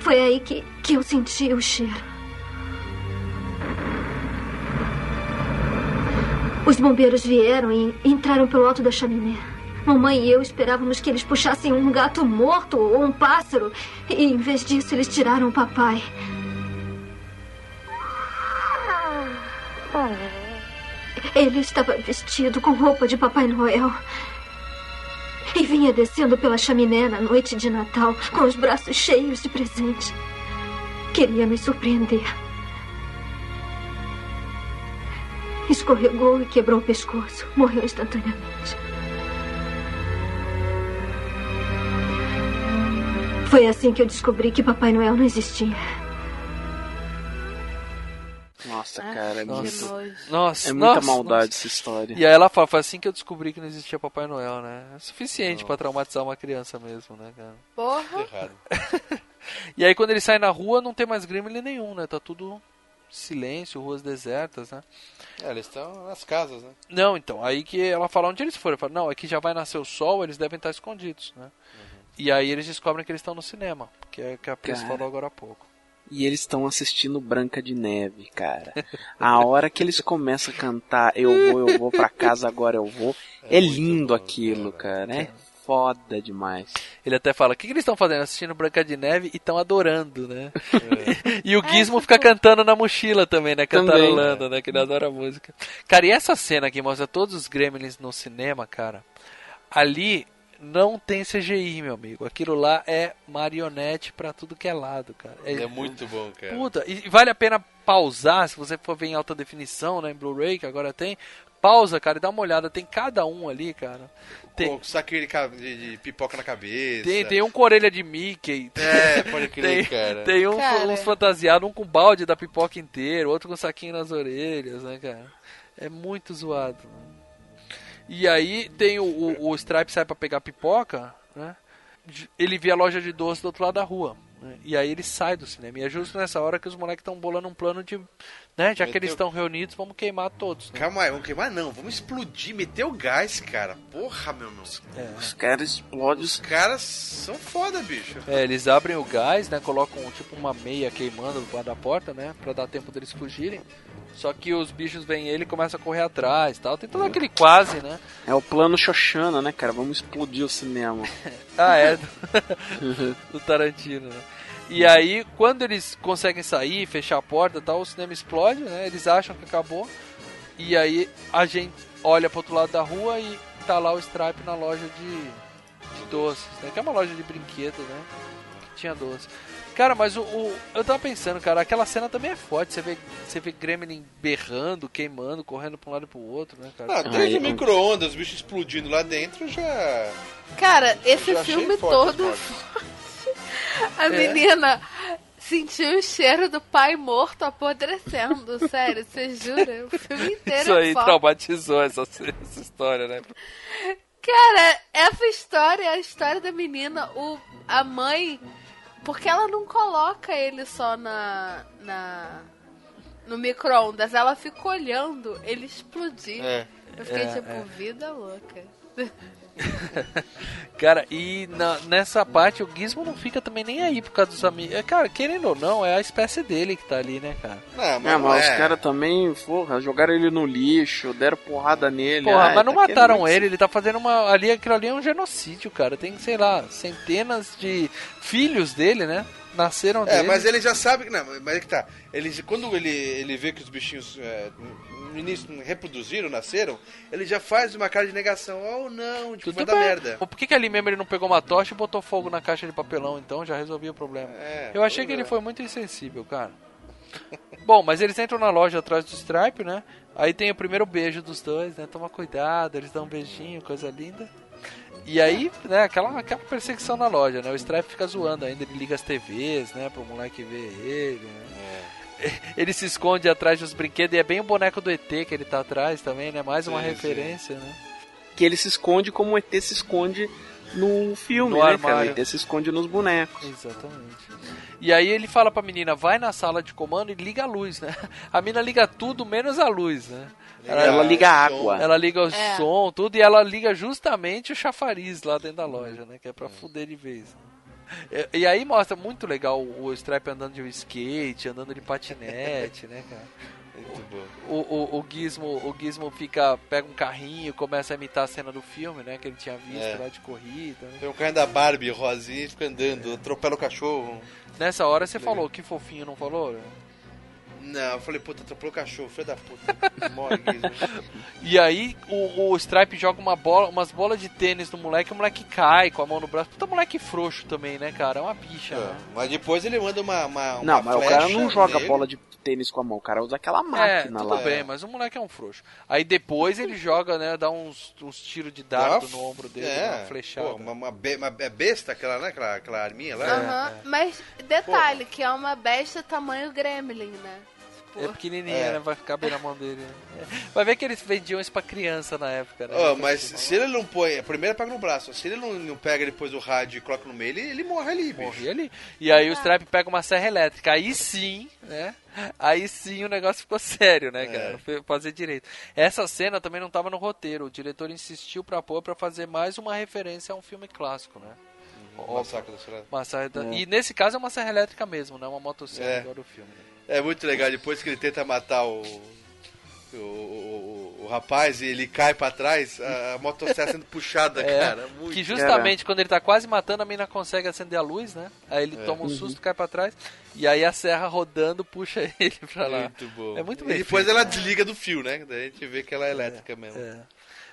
Foi aí que, que eu senti o cheiro. Os bombeiros vieram e entraram pelo alto da chaminé. Mamãe e eu esperávamos que eles puxassem um gato morto ou um pássaro. E em vez disso, eles tiraram o papai. Ele estava vestido com roupa de Papai Noel. E vinha descendo pela chaminé na noite de Natal com os braços cheios de presente. Queria nos surpreender. Escorregou e quebrou o pescoço. Morreu instantaneamente. Foi assim que eu descobri que Papai Noel não existia. Nossa, cara, é Nossa. muito. Nossa, é muita nossa, maldade nossa. essa história. E aí ela fala, foi assim que eu descobri que não existia Papai Noel, né? É suficiente pra traumatizar uma criança mesmo, né, cara? Porra. Errado. E aí quando ele sai na rua não tem mais gremlin nenhum, né? Tá tudo silêncio, ruas desertas, né? É, eles estão nas casas, né? Não, então, aí que ela fala onde eles foram. Fala, não, é que já vai nascer o sol, eles devem estar escondidos, né? E aí eles descobrem que eles estão no cinema, que é que a Pris falou agora há pouco. E eles estão assistindo Branca de Neve, cara. A hora que eles começam a cantar Eu vou, eu vou pra casa, agora eu vou. É, lindo aquilo, cara. É foda demais. Ele até fala, o que, que eles estão fazendo? Assistindo Branca de Neve e estão adorando, né? e o Gizmo fica cantando na mochila também, né? Também. Cantarolando, né? Que ele adora a música. Cara, e essa cena que mostra todos os gremlins no cinema, cara, ali não tem CGI, meu amigo. Aquilo lá é marionete pra tudo que é lado, cara. É muito bom, cara. Puta, e vale a pena pausar, se você for ver em alta definição, né, em Blu-ray, que agora tem. Pausa, cara, e dá uma olhada. Tem cada um ali, cara. Tem, Com saquinho de, de- de pipoca na cabeça. tem, tem um com orelha de Mickey. É, pode crer, tem, cara. Tem um, Cara. uns fantasiados, um com balde da pipoca inteiro, outro com saquinho nas orelhas, né, cara? É muito zoado. né? E aí tem o, o, o Stripe sai pra pegar pipoca, né? Ele vê a loja de doce do outro lado da rua. né? E aí ele sai do cinema. E é justo nessa hora que os moleques estão bolando um plano de. Né? Já que Meteu- eles estão reunidos, vamos queimar todos. Né? Calma aí, vamos queimar não, vamos explodir, meter o gás, cara. Porra, meu irmão. Os caras explodem. Os caras são foda, bicho. É, eles abrem o gás, né? Colocam tipo uma meia queimando do lado da porta, né? Pra dar tempo deles fugirem. Só que os bichos veem ele e começam a correr atrás tal. Tem todo aquele quase, né? É o plano Xoxana, né, cara? Vamos explodir o cinema. Ah, é. Do, do Tarantino, né? E aí, quando eles conseguem sair, fechar a porta e tal, o cinema explode, né? Eles acham que acabou. E aí a gente olha pro outro lado da rua e tá lá o Stripe na loja de, de doces, né? Que é uma loja de brinquedos, né? Que tinha doce. Cara, mas o, o- eu tava pensando, cara, aquela cena também é forte. Você vê, você vê Gremlin berrando, queimando, correndo pra um lado e pro outro, né, cara? Ah, desde o micro-ondas, os bichos explodindo lá dentro já. Cara, esse Já filme forte todo. A É. menina senti o cheiro do pai morto apodrecendo. Sério, você jura? O filme inteiro Isso é aí traumatizou essa, essa história, né? Cara, essa história é a história da menina, o, a mãe. Porque ela não coloca ele só na. na no micro-ondas, ela fica olhando ele explodir. É. Eu fiquei É, tipo, é. vida louca. Cara, e na- nessa parte o Gizmo não fica também nem aí por causa dos amigos. É, Cara, querendo ou não, é a espécie dele que tá ali, né, cara? Não, É, mas os caras também, porra, jogaram ele no lixo, deram porrada nele. Porra, Ai, mas não tá mataram ele, ele tá fazendo uma. Ali, aquilo ali é um genocídio, cara. Tem, sei lá, centenas de filhos dele, né? Nasceram É, dele. mas ele já sabe que. Não, mas é que tá. Ele, quando ele, ele vê que os bichinhos é, no início reproduziram, nasceram, ele já faz uma cara de negação. Oh não, tipo, vai Tudo dar bem. merda. Por que, que ali mesmo ele não pegou uma tocha e botou fogo na caixa de papelão, então? Já resolvia o problema. É, Eu achei que ele foi muito insensível, cara. Bom, mas eles entram na loja atrás do Stripe, né? Aí tem o primeiro beijo dos dois, né? Toma cuidado, eles dão um beijinho, coisa linda. E aí, né, aquela, aquela perseguição na loja, né? O Stripe fica zoando ainda, ele liga as TVs, né? Pro moleque ver ele, né? Ele se esconde atrás dos brinquedos e é bem o boneco do ET que ele tá atrás também, né? Mais uma Sim, sim. referência, né? Que ele se esconde como o ET se esconde no filme, No né, cara? O. ET se esconde nos bonecos. Exatamente. E aí ele fala pra menina, vai na sala de comando e liga a luz, né? A menina liga tudo menos a luz, né? Ela liga a água. Ela liga o É. som, tudo, e ela liga justamente o chafariz lá dentro da loja, né? Que é pra fuder de vez. né? E, e aí mostra muito legal o, Stripe andando de skate, andando de patinete, né, cara? Muito bom. O, o, o, Gizmo, o Gizmo fica, pega um carrinho, começa a imitar a cena do filme, né? Que ele tinha visto É. lá de corrida. né? Tem um carro da Barbie rosinha e fica andando, atropela o cachorro. Nessa hora você Legal. falou, que fofinho, não falou? Não, eu falei, puta, atropelou o cachorro, filho da puta. Morre. E aí o, o Stripe joga uma bola, umas bolas de tênis no moleque, o moleque cai com a mão no braço. Puta moleque frouxo também, né, cara? É uma bicha, né? Mas depois ele manda uma. uma, uma Não, mas o cara não joga nele. bola de tênis com a mão, o cara usa aquela É, máquina tudo lá. bem, mas o moleque é um frouxo. Aí depois ele joga, né, dá uns, uns tiros de dardo no ombro dele, é, uma flechada. pô, uma, uma, be- uma- é besta aquela, né? Aquela, aquela arminha lá. Aham, Mas detalhe, que é uma besta tamanho gremlin, né? É pequenininha, É. né? Vai ficar bem na mão dele. né? É. Vai ver que eles vendiam isso pra criança na época, né? Ó, mas se ele não põe. Primeiro pega no braço. Se ele não, não pega depois o rádio e coloca no meio, ele, ele morre ali, bicho. Morri ali. E aí o Stripe pega uma serra elétrica. Aí sim, né? Aí sim o negócio ficou sério, né, cara? Não foi fazer direito. Essa cena também não tava no roteiro. O diretor insistiu pra pôr pra fazer mais uma referência a um filme clássico, né? O Massacre da Serra. Massacre da- É. E nesse caso é uma serra elétrica mesmo, né? Uma motosserra É. igual do filme. né? É muito legal, depois que ele tenta matar o. O, o, o- rapaz e ele cai pra trás, a, a motosserra sendo puxada, É, cara. Muito que justamente quando ele tá quase matando, a mina consegue acender a luz, né? Aí ele É. toma um Uhum. susto, cai pra trás. E aí a serra rodando puxa ele pra lá. Muito bom. É muito E bem depois feito. ela desliga do fio, né? Daí a gente vê que ela é elétrica mesmo. É.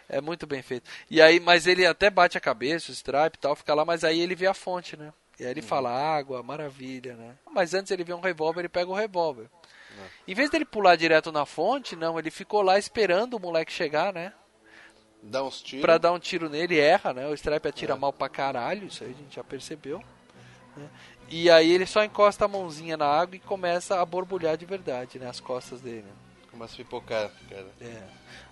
É muito bem feito. E aí, mas ele até bate a cabeça, o Stripe e tal, fica lá, mas aí ele vê a fonte, né? E aí ele fala, água, maravilha, né? Mas antes ele vê um revólver, ele pega o revólver. Em vez dele pular direto na fonte, não, ele ficou lá esperando o moleque chegar, né? Dá uns tiros. Pra dar um tiro nele, erra, né? O Stripe atira mal pra caralho, isso aí a gente já percebeu. né? E aí ele só encosta a mãozinha na água e começa a borbulhar de verdade, né? As costas dele. Começa a pipocar, cara. É.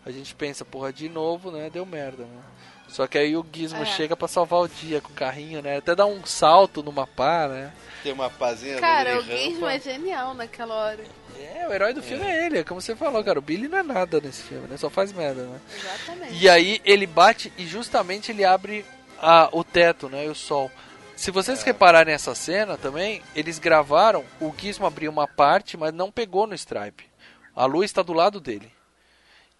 A gente pensa, porra, de novo, né? Deu merda, né? Só que aí o Gizmo É. chega pra salvar o dia com o carrinho, né? Até dá um salto numa pá, né? Tem uma pazinha Cara, o. Gizmo é genial naquela hora. É, o herói do filme é ele, é como você falou, cara. O Billy não é nada nesse filme, né? Só faz merda, né? Exatamente. E aí ele bate e justamente ele abre a, o teto, né? E o sol. Se vocês repararem nessa cena também, eles gravaram, o Gizmo abriu uma parte, mas não pegou no Stripe. A luz está do lado dele.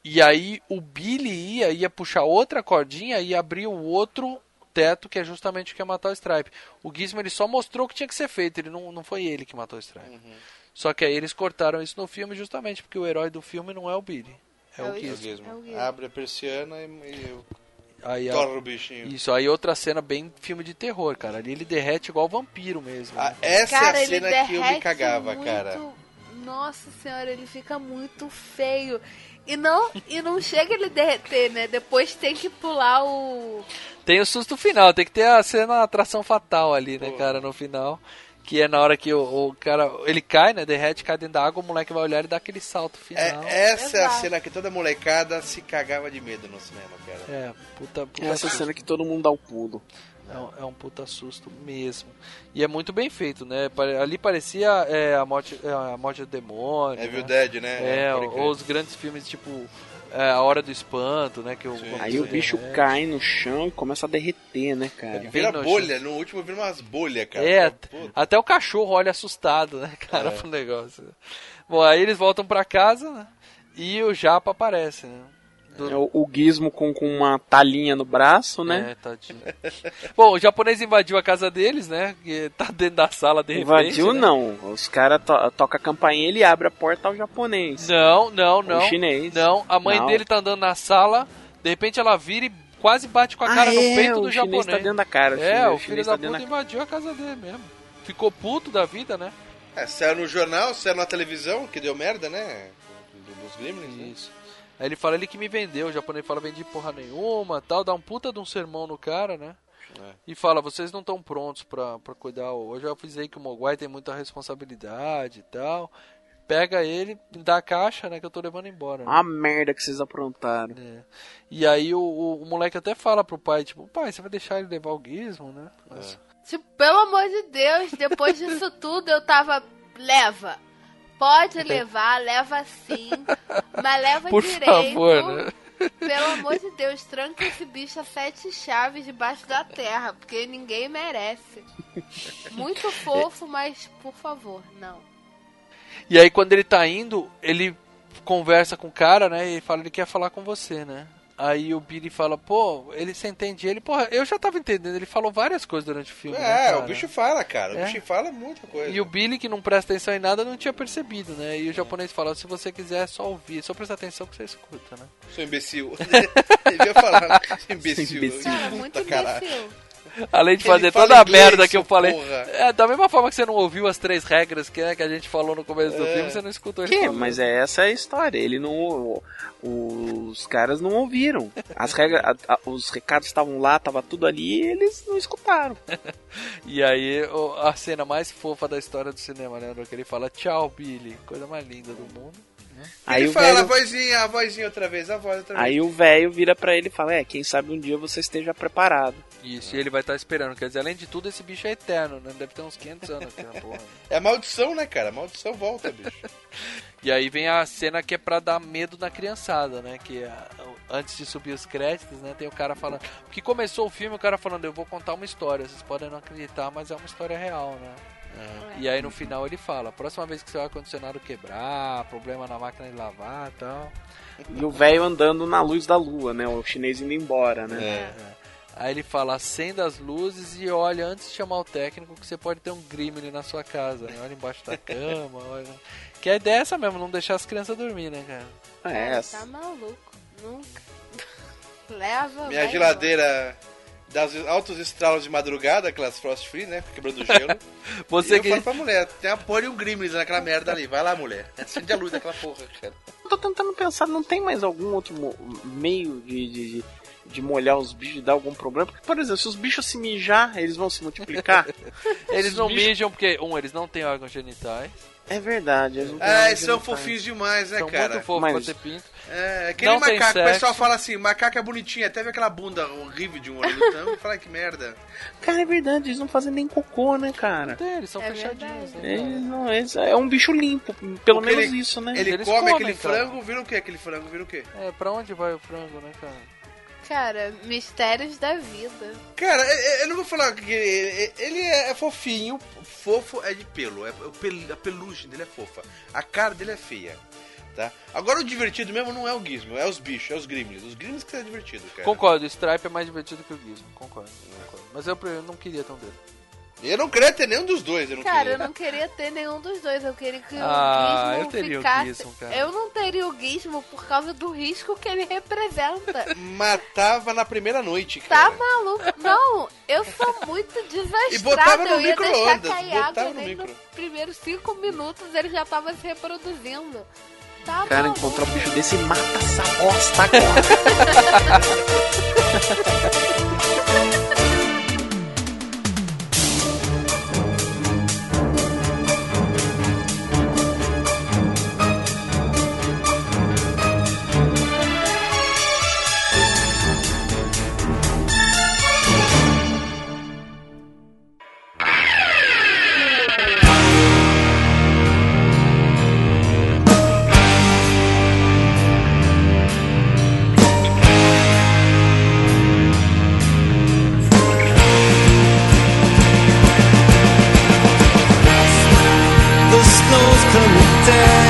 E aí o Billy ia, ia puxar outra cordinha e abrir o outro teto, que é justamente o que ia matar o Stripe. O Gizmo ele só mostrou o que tinha que ser feito, ele não, não foi ele que matou o Stripe. Só que aí eles cortaram isso no filme justamente porque o herói do filme não é o Billy. É, o Gizmo. Gizmo. Abre a persiana e, e Aí, torra o bichinho. Isso, aí outra cena bem filme de terror, cara. Ali ele derrete igual vampiro mesmo. Ah, essa Cara, é a cena que eu me cagava, muito- cara. Nossa senhora, ele fica muito feio. E não, e não chega ele derreter, né? Depois tem que pular o. Tem o susto final, tem que ter a cena a atração fatal ali, né, cara, no final. Que é na hora que o, o cara. Ele cai, né? Derrete, cai dentro da água, o moleque vai olhar e dá aquele salto final. É, essa é a cena que toda molecada se cagava de medo no cinema, cara. É, puta, puta Essa cena que todo mundo dá o pulo. É um, é um puta susto mesmo. E é muito bem feito, né? Ali parecia é, a, morte, é, a morte do demônio. Evil né? Dead, né? É, ou os grandes filmes tipo é, A Hora do Espanto, né? Que o, Aí o bicho cai no chão e começa a derreter, né, cara? Bem Vira bolha, no último vira umas bolhas, cara. É, Pô, até o cachorro olha assustado, né, cara, É. pro negócio. Bom, aí eles voltam pra casa, né? E o Japa aparece, né? Do- É o, o Gizmo com, com uma talinha no braço, É, né? tadinho. Bom, o japonês invadiu a casa deles, né? Que tá dentro da sala de repente. Invadiu né? não. Os caras to tocam a campainha ele abre a porta ao japonês. Não, não, não. O chinês. Não, a mãe Não. dele tá andando na sala, de repente ela vira e quase bate com a Ah, cara no é, peito o do chinês japonês. tá dentro da cara, É, o o filho chinês da tá dentro puta invadiu a casa dele mesmo. Ficou puto da vida, né? É, saiu no jornal, saiu na televisão, que deu merda, né? Do- Dos Gremlins, né? Aí ele fala, ele que me vendeu, o japonês fala, vendi porra nenhuma, tal, dá um puta de um sermão no cara, né? É. E fala, vocês não estão prontos pra, pra cuidar, eu já avisei que o Mogwai tem muita responsabilidade e tal. Pega ele, dá a caixa, né, que eu tô levando embora. né? A merda que vocês aprontaram. É. E aí o, o, o moleque até fala pro pai, tipo, pai, você vai deixar ele levar o gizmo, né? Mas- Tipo, pelo amor de Deus, depois disso tudo eu tava. Leva. Pode levar, leva sim. Mas leva Por direito. favor, né? Pelo amor de Deus, tranca esse bicho a sete chaves debaixo da terra, porque ninguém merece. Muito fofo, mas por favor, não. E aí quando ele tá indo, ele conversa com o cara, né? E fala, ele quer falar com você, né? Aí o Billy fala, pô, ele você entende ele, porra, eu já tava entendendo, ele falou várias coisas durante o filme. né, É, cara? o bicho fala, cara. O É. bicho fala muita coisa. E o Billy, que não presta atenção em nada, não tinha percebido, né? E o japonês fala, se você quiser, é só ouvir, só prestar atenção que você escuta, né? Sou imbecil. Devia falar, sou imbecil. imbecil. Cara, Puta muito caralho. Além de Ele fazer toda a inglês, merda que eu falei. porra. É, da mesma forma que você não ouviu as três regras que, né, que a gente falou no começo do É. filme, você não escutou ele Que? falando. Mas é essa é a história. Ele não. Os caras não ouviram. As regras, a- a- os recados estavam lá, tava tudo ali e eles não escutaram. E aí, a cena mais fofa da história do cinema, né? Que ele fala, tchau, Billy. Coisa mais linda do mundo. Aí ele o fala a velho- vozinha, a vozinha outra vez, a voz outra vez. Aí o velho vira pra ele e fala: É, quem sabe um dia você esteja preparado. Isso, e ele vai estar esperando. Quer dizer, além de tudo, esse bicho é eterno, né? Deve ter uns 500 anos aqui na porra. É a maldição, né, cara? A maldição volta, bicho. E aí vem a cena que é pra dar medo na criançada, né? Que é, antes de subir os créditos, né? Tem o cara falando. Porque começou o filme, o cara falando, eu vou contar uma história. Vocês podem não acreditar, mas é uma história real, né? E aí no final ele fala, próxima vez que seu ar-condicionado quebrar, problema na máquina de lavar e tal. E o velho andando na luz da lua, né? O chinês indo embora, né? É. Aí ele fala, acenda as luzes e olha antes de chamar o técnico que você pode ter um Gremlin na sua casa, né? Olha embaixo da cama, olha. Que a ideia é essa mesmo, não deixar as crianças dormir, né, cara? É, essa. tá maluco. Nunca. Leva. Minha geladeira das altos estralos de madrugada, aquelas frost free, né? Quebrando gelo. Você e eu que- falo pra mulher, tem a porra e um Gremlins naquela merda ali. Vai lá, mulher. Acende a luz daquela porra, cara. Eu tô tentando pensar, não tem mais algum outro meio de, de, de, de molhar os bichos e dar algum problema? Porque, por exemplo, se os bichos se mijar, eles vão se multiplicar? Eles Os não bichos- mijam porque, um, eles não têm órgãos genitais. É verdade. Eles não É, eles são genitais. fofinhos demais, né, São cara? muito fofos Mas- ter pinto. É, aquele Não tem macaco, o pessoal fala assim, macaco é bonitinho, até vê aquela bunda horrível de um olho no tampo e fala que merda. Cara, é verdade, eles não fazem nem cocô, né, cara? Tem, eles são É fechadinhos, né? Eles não, eles- é um bicho limpo, pelo Porque menos ele- isso, né? Ele Eles come comem, aquele cara. frango, vira o quê? Aquele frango vira o quê? É, pra onde vai o frango, né, cara? Cara, mistérios da vida. Cara, eu- eu eu não vou falar que ele ele é fofinho, fofo é de pelo, é pel- a pelugem dele é fofa, a cara dele é feia, tá? Agora o divertido mesmo não é o Gizmo, é os bichos, é os Gremlins, os Gremlins que é divertido, cara. Concordo, o Stripe é mais divertido que o Gizmo, concordo. concordo. Mas eu, eu não queria tão dele. Eu não queria ter nenhum dos dois, eu não Cara, queria. eu não queria ter nenhum dos dois. Eu queria que Ah, o eu Gizmo teria o ficasse. Gizmo, cara. Eu não teria o Gizmo por causa do risco que ele representa. Matava na primeira noite, Tá cara. maluco? Não, eu sou muito desastrada. E botava no eu micro-ondas, botava no nem micro. nos primeiros cinco minutos ele já tava se reproduzindo. Tá Cara, maluco? encontrar um bicho desse e mata essa bosta agora. dead